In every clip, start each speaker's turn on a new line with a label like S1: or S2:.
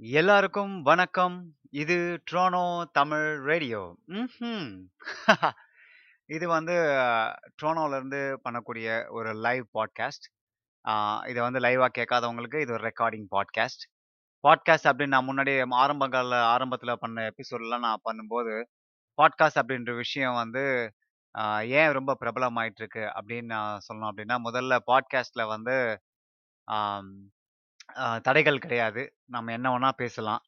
S1: எல்லாருக்கும் வணக்கம். இது ட்ரோனோ தமிழ் ரேடியோ. ம் இது வந்து ட்ரோனோலேருந்து பண்ணக்கூடிய ஒரு லைவ் பாட்காஸ்ட். இதை வந்து லைவாக கேட்காதவங்களுக்கு இது ஒரு ரெக்கார்டிங் பாட்காஸ்ட். பாட்காஸ்ட் அப்படின்னு நான் முன்னாடியே ஆரம்பகால ஆரம்பத்தில் பண்ண எபிசோட்லாம் நான் பண்ணும்போது, பாட்காஸ்ட் அப்படின்ற விஷயம் வந்து ஏன் ரொம்ப பிரபலமாயிட்டுருக்கு அப்படின்னு நான் சொல்லணும் அப்படின்னா, முதல்ல பாட்காஸ்ட்டில் வந்து தடைகள் கிடையாது. நம்ம என்ன வேணால் பேசலாம்.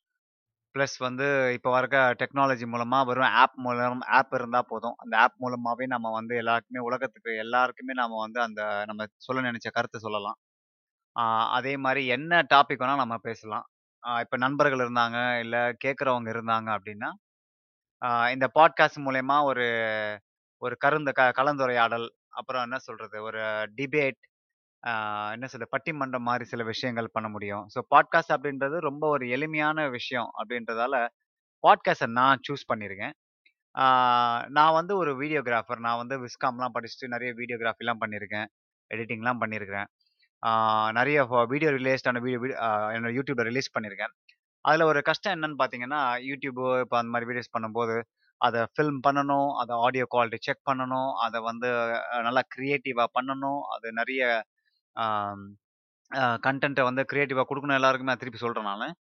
S1: ப்ளஸ் வந்து இப்போ வர டெக்னாலஜி மூலமாக வெறும் ஆப் மூலம் ஆப் இருந்தால் போதும். அந்த ஆப் மூலமாகவே நம்ம வந்து எல்லாருக்குமே உலகத்துக்கு எல்லாருக்குமே நம்ம வந்து அந்த நம்ம சொல்ல நினச்ச கருத்தை சொல்லலாம். அதே மாதிரி என்ன டாபிக் வேணால் நம்ம பேசலாம். இப்போ நண்பர்கள் இருந்தாங்க, இல்லை கேட்குறவங்க இருந்தாங்க அப்படின்னா இந்த பாட்காஸ்ட் மூலயமா ஒரு ஒரு கருந்த க கலந்துரையாடல், அப்புறம் என்ன சொல்கிறது ஒரு டிபேட் என்ன சொல்ல பட்டிமன்றம் மாதிரி சில விஷயங்கள் பண்ண முடியும். ஸோ பாட்காஸ்ட் அப்படின்றது ரொம்ப ஒரு எளிமையான விஷயம் அப்படின்றதால பாட்காஸ்டை நான் சூஸ் பண்ணியிருக்கேன். நான் வந்து ஒரு வீடியோகிராஃபர். நான் வந்து விஸ்காம்லாம் படிச்சுட்டு நிறைய வீடியோகிராஃபிலாம் பண்ணியிருக்கேன். எடிட்டிங்லாம் பண்ணியிருக்கிறேன். நிறைய வீடியோ ரிலேஸ்டான வீடியோ வீடியோ என்னோட YouTubeல ரிலீஸ் பண்ணியிருக்கேன். அதில் ஒரு கஷ்டம் என்னன்னு பார்த்தீங்கன்னா, யூடியூபு இப்போ அந்த மாதிரி வீடியோஸ் பண்ணும்போது, அதை ஃபில்ம் பண்ணணும், அதை ஆடியோ குவாலிட்டி செக் பண்ணணும், அதை வந்து நல்லா க்ரியேட்டிவாக பண்ணணும். அது நிறைய கண்டென்ட்டை வந்து க்ரியேட்டிவாக கொடுக்கணும் எல்லாருக்குமே நான் திருப்பி சொல்கிறேன் நான்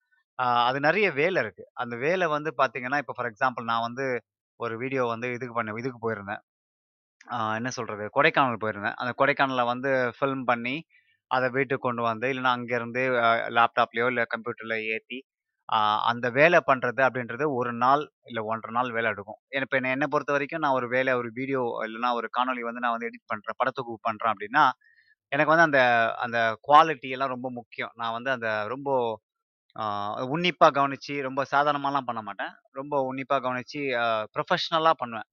S1: அது நிறைய வேலை இருக்குது அந்த வேலை வந்து பார்த்தீங்கன்னா, இப்போ ஃபார் எக்ஸாம்பிள் நான் வந்து ஒரு வீடியோ வந்து இதுக்கு பண்ண இதுக்கு போயிருந்தேன். என்ன சொல்கிறது கொடைக்கானல் போயிருந்தேன். அந்த கொடைக்கானலில் வந்து ஃபில்ம் பண்ணி, அதை வீட்டுக்கு கொண்டு வந்து, இல்லைன்னா அங்கேருந்து லேப்டாப்லேயோ இல்லை கம்ப்யூட்டரில் ஏற்றி அந்த வேலை பண்ணுறது அப்படின்றது ஒரு நாள், இல்லை ஒன்றரை நாள் வேலை எடுக்கும். இப்போ என்ன பொறுத்த வரைக்கும் நான் ஒரு வேலை ஒரு வீடியோ இல்லைன்னா ஒரு காணொலி வந்து நான் வந்து எடிட் பண்ணுறேன் படத்துக்கு பண்ணுறேன் அப்படின்னா, எனக்கு வந்து அந்த அந்த குவாலிட்டி எல்லாம் ரொம்ப முக்கியம். நான் வந்து அந்த ரொம்ப ஆ உன்னிப்பா கவனிச்சு, ரொம்ப சாதாரணமாலாம் பண்ண மாட்டேன். ரொம்ப உன்னிப்பா கவனிச்சு அ பண்ணுவேன்.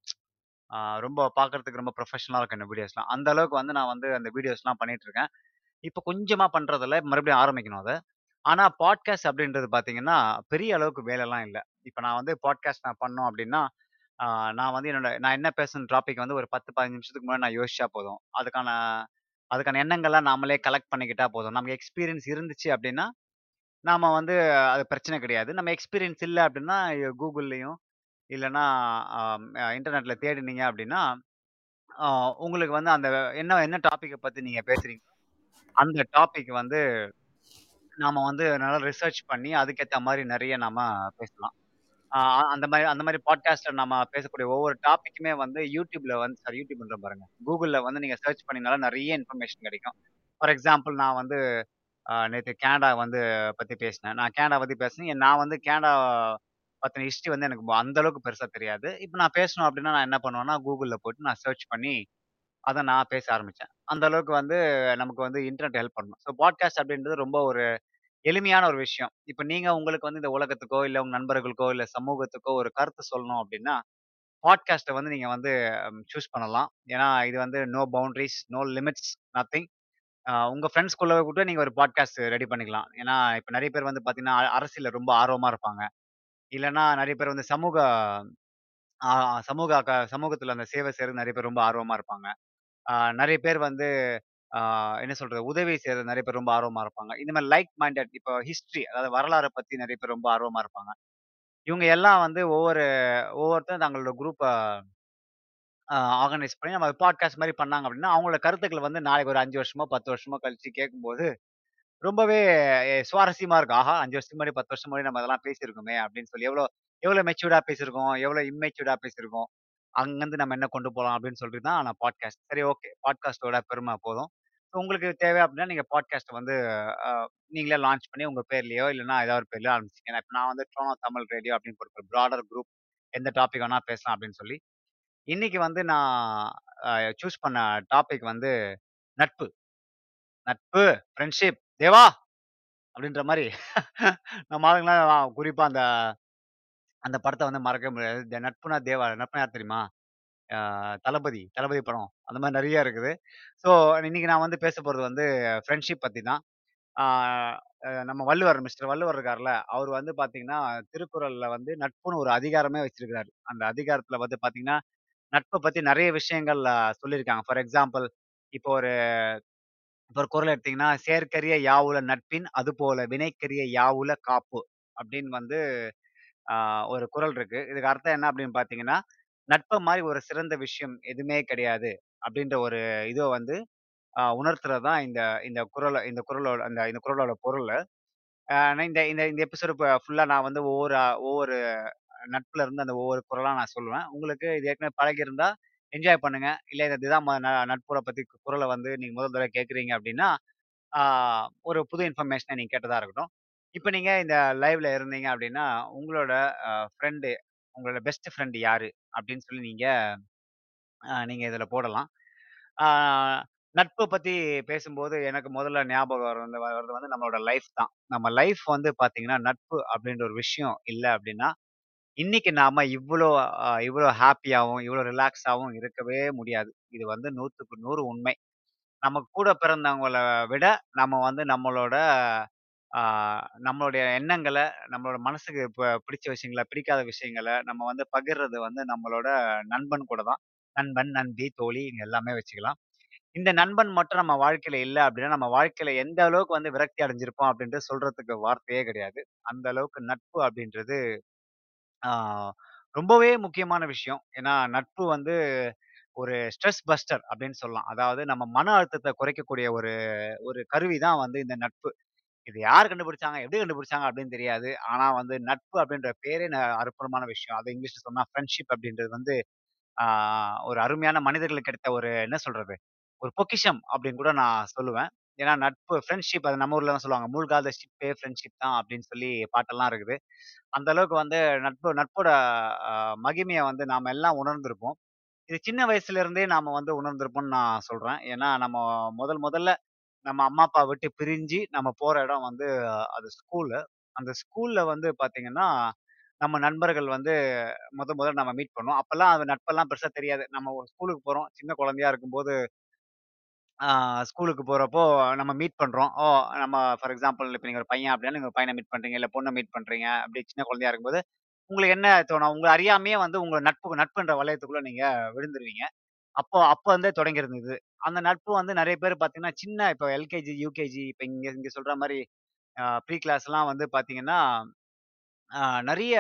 S1: ஆ ரொம்ப பார்க்கறதுக்கு ரொம்ப ப்ரொஃபஷனலா இருக்கும் இந்த வீடியோஸ்லாம். அந்த அளவுக்கு வந்து நான் வந்து அந்த வீடியோஸ்லாம் பண்ணிகிட்ருக்கேன் இப்போ கொஞ்சமாக கொஞ்சமா பண்றதில்ல. மறுபடியும் ஆரம்பிக்கணும் அத. ஆனா பாட்காஸ்ட் அப்படின்றது பார்த்தீங்கன்னா, பெரிய அளவுக்கு வேலைலாம் இல்ல. இப்ப நான் வந்து பாட்காஸ்ட் நான் பண்ணோம் அப்படின்னா, ஆ நான் வந்து என்னோட நான் என்ன பேசணும் டாபிக் வந்து ஒரு 10, 15 நிமிஷத்துக்கு முன்னாடி நான் யோசிச்சா போதும். அதுக்கான அதுக்கான எண்ணங்கள்லாம் நாமளே கலெக்ட் பண்ணிக்கிட்டா போதும். நமக்கு எக்ஸ்பீரியன்ஸ் இருந்துச்சு அப்படின்னா, நாம வந்து அது பிரச்சனை கிடையாது. நம்ம எக்ஸ்பீரியன்ஸ் இல்ல அப்படின்னா, Googleலயும் இல்லன்னா இன்டர்நெட்டில் இன்டர்நெட்ல தேடினீங்க அப்படின்னா, உங்களுக்கு வந்து அந்த என்ன என்ன டாபிக்க பத்தி நீங்க பேசுறீங்களோ, அந்த டாபிக் வந்து நாம வந்து நல்லா ரிசர்ச் பண்ணி, அதுக்கேத்த மாரி நெறைய நாம பேசலாம். அந்த மாதிரி அந்த மாதிரி பாட்காஸ்ட்ல நம்ம பேசக்கூடிய ஒவ்வொரு டாபிக்குமே வந்து யூடியூப்ல வந்து சார் யூடியூப்ன்ற பாருங்க. கூகுளில் வந்து நீங்க சர்ச் பண்ணினால நிறைய இன்ஃபர்மேஷன் கிடைக்கும். ஃபார் எக்ஸாம்பிள் நான் வந்து நேற்று கேனடா வந்து பற்றி பேசினேன். நான் கேனடா பற்றி பேசினேன். நான் வந்து கேனடா பற்றின ஹிஸ்ட்ரி வந்து எனக்கு அந்த அளவுக்கு தெரியாது. இப்போ நான் பேசணும் அப்படின்னா நான் என்ன பண்ணுவேன்னா, கூகுளில் போட்டு நான் சர்ச் பண்ணி, அதை நான் பேச ஆரம்பித்தேன் அந்த அளவுக்கு வந்து நமக்கு வந்து இன்டர்நெட் ஹெல்ப் பண்ணணும் ஸோ பாட்காஸ்ட் அப்படின்றது ரொம்ப ஒரு எளிமையான ஒரு விஷயம். இப்ப நீங்க உங்களுக்கு வந்து இந்த உலகத்துக்கோ, இல்ல உங்க நண்பர்களுக்கோ, இல்ல சமூகத்துக்கோ ஒரு கருத்து சொல்லணும் அப்படின்னா பாட்காஸ்ட்டை வந்து நீங்க வந்து சூஸ் பண்ணலாம். ஏன்னா, இது வந்து no boundaries no limits, nothing. உங்கள் உங்க கூட நீங்க ஒரு பாட்காஸ்ட் ரெடி பண்ணிக்கலாம். ஏன்னா, இப்ப நிறைய பேர் வந்து பார்த்தீங்கன்னா, அரசியல்ல ரொம்ப ஆர்வமா இருப்பாங்க. இல்லைன்னா நிறைய பேர் வந்து சமூக ஆ சமூக சமூகத்தில் சமூகத்துல அந்த சேவை செய்றது நிறைய பேர் ரொம்ப ஆர்வமா இருப்பாங்க. நிறைய பேர் வந்து என்ன சொல்றது? உதவி செய்யறது நிறைய பேர் ரொம்ப ஆர்வமா இருப்பாங்க. இந்த மாதிரி லைக் மைண்டட் இப்போ ஹிஸ்டரி அதாவது வரலாறை பத்தி நிறைய பேர் ரொம்ப ஆர்வமா இருப்பாங்க. இவங்க எல்லாம் வந்து ஒவ்வொரு ஒவ்வொருத்தரும் தங்களோட குரூப்பை ஆர்கனைஸ் பண்ணி நம்ம பாட்காஸ்ட் மாதிரி பண்ணாங்க அப்படின்னா அவங்களோட கருத்துக்கள் வந்து நாளைக்கு ஒரு அஞ்சு வருஷமோ, 10 வருஷமோ கழிச்சு கேட்கும்போது ரொம்பவே சுவாரஸ்யமா இருக்கும். ஆஹா! அஞ்சு வருஷத்துக்கு முன்னாடி, 10 வருஷம் முன்னாடி நம்ம அதெல்லாம் பேசியிருக்கோமே! அப்படின்னு சொல்லி எவ்வளோ எவ்வளோ மெச்சூர்டா பேசியிருக்கோம், எவ்வளோ இம்மெச்சூர்டா பேசியிருக்கோம். அங்கேருந்து நம்ம என்ன கொண்டு போகலாம் அப்படின்னு சொல்லிட்டு தான் நான் பாட்காஸ்ட். சரி ஓகே. பாட்காஸ்ட்டோட பெருமை போதும். ஸோ உங்களுக்கு தேவை அப்படின்னா நீங்கள் பாட்காஸ்ட்டை வந்து நீங்களே லான்ச் பண்ணி உங்கள் பேர்லேயோ இல்லன்னா ஏதாவது ஒரு பேர்லயோ ஆரம்பிச்சிங்க இப்போ நான் வந்து ட்ரோனோ தமிழ் ரேடியோ அப்படின்னு போட்டு ஒரு ப்ராடர் குரூப் எந்த டாபிக் வேணா பேசலாம் அப்படின்னு சொல்லி. இன்னைக்கு வந்து நான் சூஸ் பண்ண டாபிக் வந்து நட்பு. நட்பு, ஃப்ரெண்ட்ஷிப் தேவா! அப்படின்ற மாதிரி நம்ம ஆளுங்கலாம் குறிப்பாக அந்த அந்த படத்த வந்து மறக்கவே முடியாது. இந்த நட்புனா தேவா, நட்புனா யார் தெரியுமா? ஆ தளபதி, தளபதி படம். அந்த மாரி நெறைய இருக்குது. ஸோ இன்னைக்கு நான் வந்து பேச போறது வந்து ஃப்ரெண்ட்ஷிப் பத்தி தான். ஆ அ நம்ம வள்ளுவர் மிஸ்டர் வள்ளுவர் இருக்கார்ல, அவரு வந்து பார்த்தீங்கன்னா, திருக்குறள்ல வந்து நட்புன்னு ஒரு அதிகாரமே வச்சிருக்கிறாரு. அந்த அதிகாரத்துல வந்து பார்த்தீங்கன்னா, நட்ப பத்தி நெறைய விஷயங்கள் அ சொல்லியிருக்காங்க. ஃபார் எக்ஸாம்பிள் இப்போ ஒரு இப்போ ஒரு குறள் எடுத்தீங்கன்னா, "செயற்கரிய யாவுல நட்பின் அதுபோல வினைக்கரிய யாவுல காப்பு." அப்படின்னு வந்து ஆ ஒரு குறள் இருக்கு. இதுக்கு அர்த்தம் என்ன அப்படின்னு பார்த்தீங்கன்னா, "நட்ப மாரி ஒரு சிறந்த விஷயம் எதுவுமே கிடையாது." அப்படின்ற ஒரு இத வந்து அ உணர்த்துறது தான் இந்த இந்த குறள இந்த குறளோட அந்த இந்த குறளோட பொருளு. அ இந்த இந்த இந்த எபிசோடு ஃபுல்லாக ஃபுல்லா நான் வந்து ஒவ்வொரு அ ஒவ்வொரு நட்புல இருந்து அந்த ஒவ்வொரு குறளா நான் சொல்லுவேன். உங்களுக்கு இது ஏற்கனவே பழகியிருந்தா என்ஜாய் பண்ணுங்க. இல்ல இது இதுதான் ம ந நட்புற பத்தி குறள வந்து நீங்க முதல் தடவை கேட்கிறீங்க அப்படின்னா, ஆ ஒரு புது இன்ஃபர்மேஷன நீங்க கேட்டதா இருக்கட்டும். இப்ப நீங்க இந்த லைவ்ல இருந்தீங்க அப்படின்னா, உங்களோட அ ஃப்ரெண்டு உங்களோட பெஸ்ட் ஃப்ரெண்ட் யாரு? அப்படின்னு சொல்லி நீங்க அ நீங்க இதுல போடலாம். ஆ நட்பு பத்தி பேசும்போது எனக்கு முதல்ல ஞாபகம் வர்றது வர்றது வந்து நம்மளோட லைஃப் தான். நம்ம லைஃப் வந்து பார்த்தீங்கன்னா, நட்பு அப்படின்ற ஒரு விஷயம் இல்ல அப்படின்னா, இன்னைக்கு நாம இவ்ளோ அ இவ்ளோ இவ்வளோ இவ்ளோ ரிலாக்ஸாவும் இருக்கவே முடியாது. இது வந்து 100க்கு 100 உண்மை. நம்ம கூட பிறந்தவங்கள விட, நம்ம வந்து நம்மளோட நம்மளுடைய எண்ணங்களை நம்மளோட மனசுக்கு ப பிடிச்ச விஷயங்கள, பிடிக்காத விஷயங்கள நம்ம வந்து பகிர்றது வந்து நம்மளோட நண்பன் கூட தான். நண்பன், நண்பி, தோழி இது எல்லாமே வச்சுக்கலாம். இந்த நண்பன் மட்டும் நம்ம வாழ்க்கையில இல்ல அப்படின்னா நம்ம வாழ்க்கையில எந்த அளவுக்கு வந்து விரக்தி அடைஞ்சிருப்போம் அப்படின்ட்டு சொல்றதுக்கு வார்த்தையே கிடையாது. அந்த அளவுக்கு நட்பு அப்படின்றது ஆ ரொம்பவே முக்கியமான விஷயம். ஏன்னா, நட்பு வந்து ஒரு ஸ்ட்ரெஸ் பஸ்டர் அப்படின்னு சொல்லலாம். அதாவது நம்ம மன அழுத்தத்தை குறைக்கக்கூடிய ஒரு ஒரு கருவி தான் வந்து இந்த நட்பு. இது யார் கண்டுபிடிச்சாங்க? எப்படி கண்டுபிடிச்சாங்க? அப்படின்னு தெரியாது. ஆனா வந்து நட்பு அப்படின்ற பேரே ந அற்புதமான விஷயம். அது இங்கிலீஷ்ல சொன்னா ஃப்ரெண்ட்ஷிப் அப்படின்றது வந்து ஒரு அருமையான மனிதர்களுக்கு கிடைத்த ஒரு என்ன சொல்றது? ஒரு பொக்கிஷம் அப்படின்னு கூட நான் சொல்லுவேன். ஏன்னா நட்பு ஃப்ரெண்ட்ஷிப் அது நம்ம ஊர்ல தான் சொல்லுவாங்க. "மூழ்காத ஷிப்பே ஃப்ரெண்ட்ஷிப் தான்" அப்படின்னு சொல்லி பாட்டெல்லாம் இருக்குது. அந்த அளவுக்கு வந்து நட்பு நட்போட மகிமையை வந்து நாம எல்லாம் உணர்ந்திருப்போம். இது சின்ன வயசுல இருந்தே நாம வந்து உணர்ந்திருப்போம்னு நான் சொல்றேன். ஏன்னா நம்ம முதல் முதல்ல நம்ம அம்மா, அப்பா விட்டு பிரிஞ்சு நம்ம போகிற இடம் வந்து அது ஸ்கூலு. அந்த ஸ்கூலில் வந்து பார்த்தீங்கன்னா, நம்ம நண்பர்கள் வந்து முத முதல்ல நம்ம மீட் பண்ணோம். அப்போல்லாம் அது நட்பெல்லாம் பெருசாக தெரியாது. நம்ம ஒரு ஸ்கூலுக்கு போகிறோம் சின்ன குழந்தையா இருக்கும்போது, ஸ்கூலுக்கு போகிறப்போ நம்ம மீட் பண்ணுறோம் ஓ! நம்ம ஃபார் எக்ஸாம்பிள் இப்போ நீங்கள் ஒரு பையன் அப்படின்னா, நீங்கள் ஒரு பையனை மீட் பண்ணுறீங்க இல்லை பொண்ணை மீட் பண்ணுறீங்க அப்படி சின்ன குழந்தையா இருக்கும்போது, உங்களுக்கு என்ன தோணும்? உங்களை அறியாமையே வந்து உங்கள் நட்பு நட்புன்ற வளையத்துக்குள்ளே நீங்கள் விழுந்துருவீங்க. அப்போ அப்போ இருந்தே தொடங்கியிருந்தது. அந்த நட்பு வந்து நெறைய பேர் பார்த்தீங்கன்னா, சின்ன இப்போ எல்கேஜி, யூகேஜி இப்ப இங்க இங்க சொல்ற மாரி அ ப்ரீ கிளாஸ்லாம் வந்து பார்த்தீங்கன்னா, அ நெறைய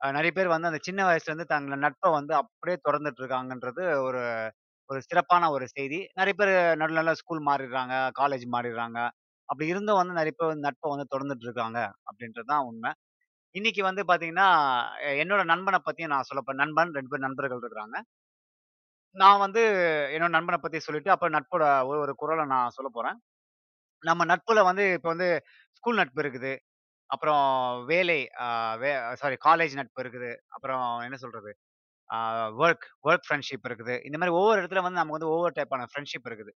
S1: அ நெறைய பேர் வந்து அந்த சின்ன வயசுலேருந்து தங்கள் நட்ப வந்து அப்படியே தொடர்ந்துட்டு இருக்காங்கன்றது ஒரு ஒரு சிறப்பான ஒரு செய்தி. நெறைய பேர் நல்ல நல்ல ஸ்கூல் மாறிடுறாங்க, காலேஜ் மாறிடுறாங்க. அப்படி இருந்தும் வந்து நெறைய பேர் வந்து நட்ப வந்து தொடர்ந்துட்டு இருக்காங்க, அப்படின்றது தான் உண்மை இன்னைக்கு வந்து பார்த்தீங்கன்னா, என்னோட நண்பன பத்தியும் நான் சொல்லப்போ நண்பன் 2 பேர் நண்பர்கள் இருக்கிறாங்க. நான் வந்து என்னோட நண்பனை பத்தி சொல்லிட்டு, அப்புறம் நட்போட ஒரு ஒரு குரலை நான் சொல்ல போறேன். நம்ம நட்புல வந்து இப்ப வந்து ஸ்கூல் நட்பு இருக்குது. அப்புறம் வேலை வே சாரி காலேஜ் நட்பு இருக்குது. அப்புறம் என்ன சொல்றது? ஒர்க் ஒர்க் ஃப்ரெண்ட்ஷிப் இருக்குது. இந்த மாதிரி ஒவ்வொரு இடத்துல வந்து நமக்கு வந்து ஒவ்வொரு டைப்பான ஃப்ரெண்ட்ஷிப் இருக்குது.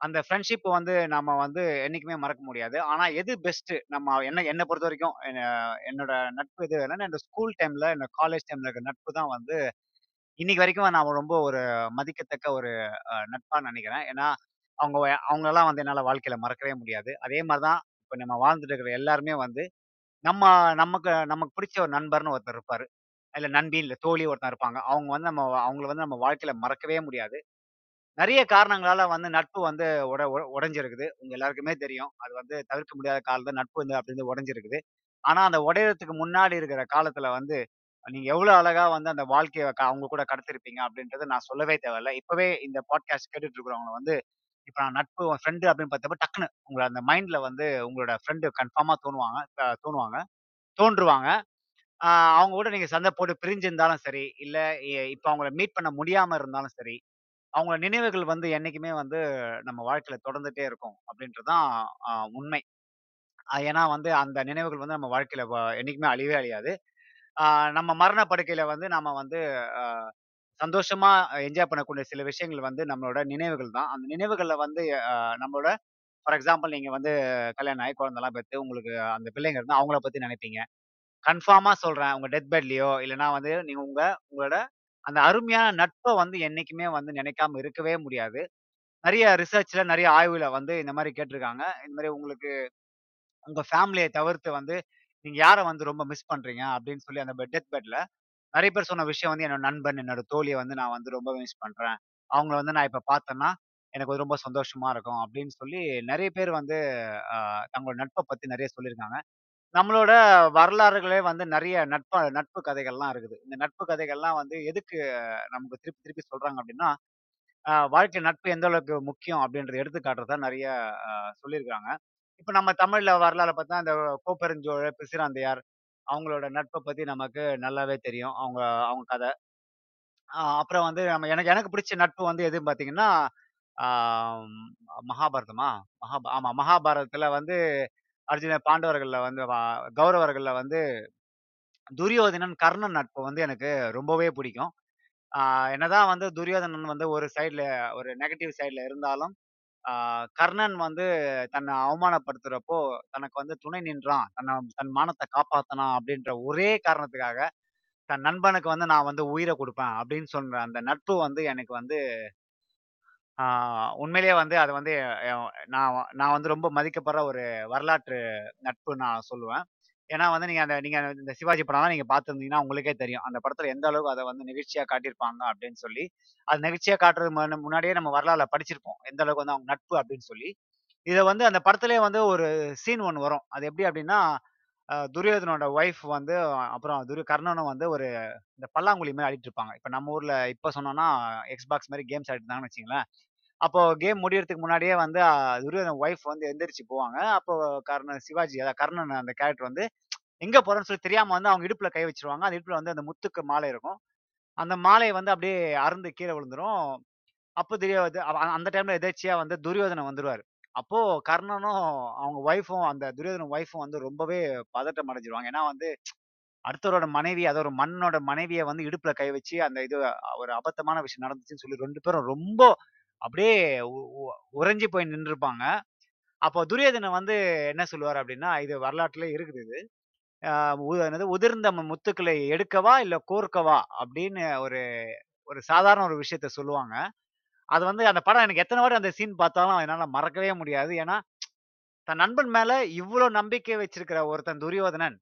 S1: அந்த ஃப்ரெண்ட்ஷிப் வந்து நம்ம வந்து என்னைக்குமே மறக்க முடியாது. ஆனா எது பெஸ்ட்டு நம்ம என்ன என்னை பொறுத்த வரைக்கும் என்ன என்னோட நட்பு எது வேணும்னா, இந்த ஸ்கூல் டைம்ல, இந்த காலேஜ் டைம்ல இருக்க நட்பு தான் வந்து இன்னைக்கு வரைக்கும் நான் ரொம்ப ஒரு மதிக்கத்தக்க ஒரு அஹ் நட்பா நினைக்கிறேன். ஏன்னா, அவங்க அவங்க அவங்களலாம் வந்து என்னால வாழ்க்கையில மறக்கவே முடியாது. அதே மாரி தான் இப்ப நம்ம வாழ்ந்துட்டு இருக்கிற எல்லாருமே வந்து, நம்ம நமக்கு நமக்கு பிடிச்ச ஒரு நண்பர்ன்னு ஒருத்தர் இருப்பாரு. இல்ல நண்பி, இல்ல தோழி ஒருத்தன் இருப்பாங்க. அவங்க வந்து நம்ம அவங்கள வந்து நம்ம வாழ்க்கையில மறக்கவே முடியாது. நெறைய காரணங்களால வந்து நட்பு வந்து உட உடைஞ்சிருக்குது. உங்க எல்லாருக்குமே தெரியும். அது வந்து தவிர்க்க முடியாத காலம் தான் நட்பு வந்து அப்படி இருந்து உடைஞ்சிருக்குது. ஆனா, அந்த உடையறதுக்கு முன்னாடி இருக்கிற காலத்துல வந்து, நீங்க எவ்வளோ அழகா வந்து அந்த வாழ்க்கையை க அவங்க கூட கடத்திருப்பீங்க அப்படின்றத நான் சொல்லவே தேவையில்ல. இப்பவே இந்த பாட்காஸ்ட் கேட்டுட்டு இருக்கிறவங்க வந்து, இப்ப நான் நட்பு ஃப்ரெண்டு அப்படின்னு பார்த்தப்ப டக்குன்னு உங்களை அந்த மைண்ட்ல வந்து உங்களோட ஃப்ரெண்டு கன்ஃபார்மா தோணுவாங்க அ தோணுவாங்க தோன்றுவாங்க. அவங்க கூட நீங்க சந்தை போட்டு பிரிஞ்சிருந்தாலும் சரி, இல்ல எ இப்ப அவங்கள மீட் பண்ண முடியாம இருந்தாலும் சரி, அவங்கள நினைவுகள் வந்து என்னைக்குமே வந்து நம்ம வாழ்க்கையில தொடர்ந்துட்டே இருக்கும் அப்படின்றது தான் உண்மை. அ ஏன்னா வந்து அந்த நினைவுகள் வந்து நம்ம வாழ்க்கையில வ என்னைக்குமே அழியவே அழியாது. நம்ம மரண படுக்கையில வந்து நாம வந்து சந்தோஷமா என்ஜாய் பண்ணக்கூடிய சில விஷயங்கள் வந்து நம்மளோட நினைவுகள் தான். அந்த நினைவுகளில் வந்து நம்மளோட ஃபார் எக்ஸாம்பிள் நீங்க வந்து கல்யாணம் ஆகி குழந்தைலாம் பெற்று உங்களுக்கு அந்த பிள்ளைங்க இருந்தால் அவங்கள பத்தி நினைப்பீங்க. கன்ஃபார்மா சொல்றேன். உங்க டெத் பெட்லயோ இல்லைன்னா வந்து நீங்க உங்க உங்களோட அந்த அருமையான நட்பை வந்து என்னைக்குமே வந்து நினைக்காம இருக்கவே முடியாது. நிறைய ரிசர்ச்ல, நிறைய ஆய்வுல வந்து இந்த மாதிரி கேட்டிருக்காங்க இந்த மாதிரி உங்களுக்கு உங்க ஃபேமிலியை தவிர்த்து வந்து, நீங்க யார வந்து ரொம்ப மிஸ் பண்றீங்க? அப்படின்னு சொல்லி அந்த பெட் டெத் பெட்ல நெறைய பேர் சொன்ன விஷயம் வந்து என்னோட நண்பன், என்னோட தோழிய வந்து நான் வந்து ரொம்ப மிஸ் பண்றேன். அவங்கள வந்து நான் இப்ப பார்த்தேன்னா, எனக்கு வந்து ரொம்ப சந்தோஷமா இருக்கும். அப்படின்னு சொல்லி நெறைய பேர் வந்து அ தங்களோட நட்ப பத்தி நெறைய சொல்லியிருக்காங்க. நம்மளோட வரலாறுகளே வந்து நெறைய நட்ப நட்பு கதைகள்லாம் இருக்குது. இந்த நட்பு கதைகள்லாம் வந்து எதுக்கு நமக்கு திருப்பி திருப்பி சொல்றாங்க அப்படின்னா அ நட்பு எந்த அளவுக்கு முக்கியம் அப்படின்றத எடுத்துக்காட்டுறதா நெறைய அ சொல்லியிருக்காங்க. இப்ப நம்ம தமிழ்ல வரலாறு பார்த்தா அந்த கோப்பெருஞ்சோழ பிசிராந்தையார் அவங்களோட நட்பை பத்தி நமக்கு நல்லாவே தெரியும். அவங்க அவங்க கதை அ அப்புறம் வந்து நம்ம எனக்கு எனக்கு பிடிச்ச நட்பு வந்து எதுன்னு பார்த்தீங்கன்னா, மகாபாரதமா? மகாபா ஆமா மகாபாரதத்துல வந்து அர்ஜுன பாண்டவர்கள்ல வந்து வ கௌரவர்கள்ல வந்து துரியோதனன், கர்ணன் நட்பு வந்து எனக்கு ரொம்பவே பிடிக்கும். ஆ என்னதான் வந்து துரியோதனன் வந்து ஒரு சைடுல ஒரு நெகட்டிவ் சைடுல இருந்தாலும், கர்ணன் வந்து தன்னை அவமானப்படுத்துறப்போ, தனக்கு வந்து துணை நின்றான். தன்னை தன் மானத்தை காப்பாத்தனான் அப்படின்ற ஒரே காரணத்துக்காக, தன் நண்பனுக்கு வந்து நான் வந்து உயிரை கொடுப்பேன் அப்படின்னு சொன்ன அந்த நட்பு வந்து எனக்கு வந்து உண்மையிலேயே வந்து அது வந்து நான் நான் வந்து ரொம்ப மதிக்கப்படுற ஒரு வரலாற்று நட்பு நான் சொல்லுவேன். ஏன்னா வந்து நீங்க அந்த நீங்க இந்த சிவாஜி படம்லாம் நீங்க பார்த்துருந்தீங்கன்னா உங்களுக்கே தெரியும். அந்த படத்துல எந்த அளவுக்கு அதை வந்து நிகழ்ச்சியா காட்டியிருப்பாங்க அப்படின்னு சொல்லி. அது நிகழ்ச்சியா காட்டுறது முன் முன்னாடியே நம்ம வரலாறுல படிச்சிருப்போம். எந்த அளவுக்கு வந்து அவங்க நட்பு அப்படின்னு சொல்லி. இதை வந்து அந்த படத்துலயே வந்து ஒரு சீன் ஒன்று வரும். அது எப்படி அப்படின்னா துரியோதனோட ஒய்ஃப் வந்து அப்புறம் துரி கர்ணனும் வந்து ஒரு இந்த பல்லாங்குழி மாதிரி ஆடிட்டு இருப்பாங்க. இப்ப நம்ம ஊர்ல இப்ப சொன்னோம்னா, எக்ஸ்பாக்ஸ் மாதிரி கேம்ஸ் ஆடிட்டு இருந்தாங்கன்னு வச்சுங்களேன் அப்போ கேம் முடியறதுக்கு முன்னாடியே வந்து துரியோதன துரியோதனன் ஒய்ஃப் வந்து எந்திரிச்சு போவாங்க. அப்போ கர்ணன் சிவாஜி அதாவது கர்ணன் அந்த கேரக்டர் வந்து எங்க போறேன்னு சொல்லி தெரியாம வந்து அவங்க இடுப்புல கை வச்சிருவாங்க அந்த இடுப்புல வந்து அந்த முத்துக்கு மாலை இருக்கும். அந்த மாலை வந்து அப்படியே அறுந்து கீழே விழுந்துரும். அப்போ தெரியாது அந்த டைம்ல எதேச்சியா வந்து துரியோதனை வந்துருவாரு. அப்போ கர்ணனும் அவங்க ஒய்ஃபும் அந்த துரியோதனன் ஒய்ஃபும் வந்து ரொம்பவே பதட்டம் அடைஞ்சிருவாங்க ஏன்னா வந்து அடுத்தவரோட மனைவி, அதோட மண்ணோட மனைவியை வந்து இடுப்புல கை வச்சு அந்த இது ஒரு அபத்தமான விஷயம் நடந்துச்சுன்னு சொல்லி ரெண்டு பேரும் ரொம்ப அப்படியே உறைஞ்சி போய் நின்றுருப்பாங்க அப்போ துரியோதனன் வந்து என்ன சொல்லுவார் அப்படின்னா, இது வரலாற்றுல இருக்குது இது. என்னது "உதிர்ந்த முத்துக்களை எடுக்கவா? இல்லை கோர்க்கவா?" அப்படின்னு ஒரு ஒரு சாதாரண ஒரு விஷயத்த சொல்லுவாங்க. அது வந்து அந்த படம் எனக்கு எத்தனை வாட்டி அந்த சீன் பார்த்தாலும் என்னால் மறக்கவே முடியாது. ஏன்னா, தன் நண்பன் மேலே இவ்வளோ நம்பிக்கை வச்சிருக்கிற ஒருத்தன் துரியோதனன்,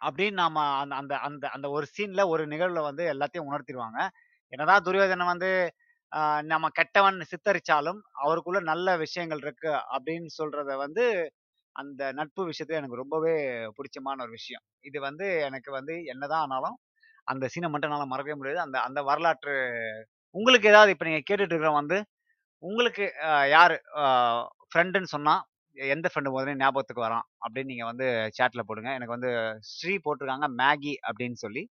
S1: அப்படின்னு நாம அந்த அந்த அந்த அந்த ஒரு சீன்ல, ஒரு நிகழ்வுல வந்து எல்லாத்தையும் உணர்த்திடுவாங்க என்னதான் துரியோதனன் வந்து நம்ம கெட்டவன் சித்தரிச்சாலும், அவருக்குள்ள நல்ல விஷயங்கள் இருக்கு அப்படின்னு சொல்றத வந்து, அந்த நட்பு விஷயத்துல எனக்கு ரொம்பவே பிடிச்சமான ஒரு விஷயம். இது வந்து எனக்கு வந்து என்னதான் ஆனாலும், அந்த சீனை மட்டும் என்னால் மறக்கவே முடியாது. அந்த அந்த வரலாற்று உங்களுக்கு ஏதாவது இப்போ நீங்கள் கேட்டுட்டு இருக்கிறவங்க வந்து, உங்களுக்கு யார் ஃப்ரெண்டுன்னு சொன்னால் எந்த ஃப்ரெண்டு முதல்ல ஞாபகத்துக்கு வரான்? அப்படின்னு நீங்கள் வந்து சேட்டில் போடுங்க. எனக்கு வந்து ஸ்ரீ போட்டிருக்காங்க. மேகி அப்படின்னு சொல்லி.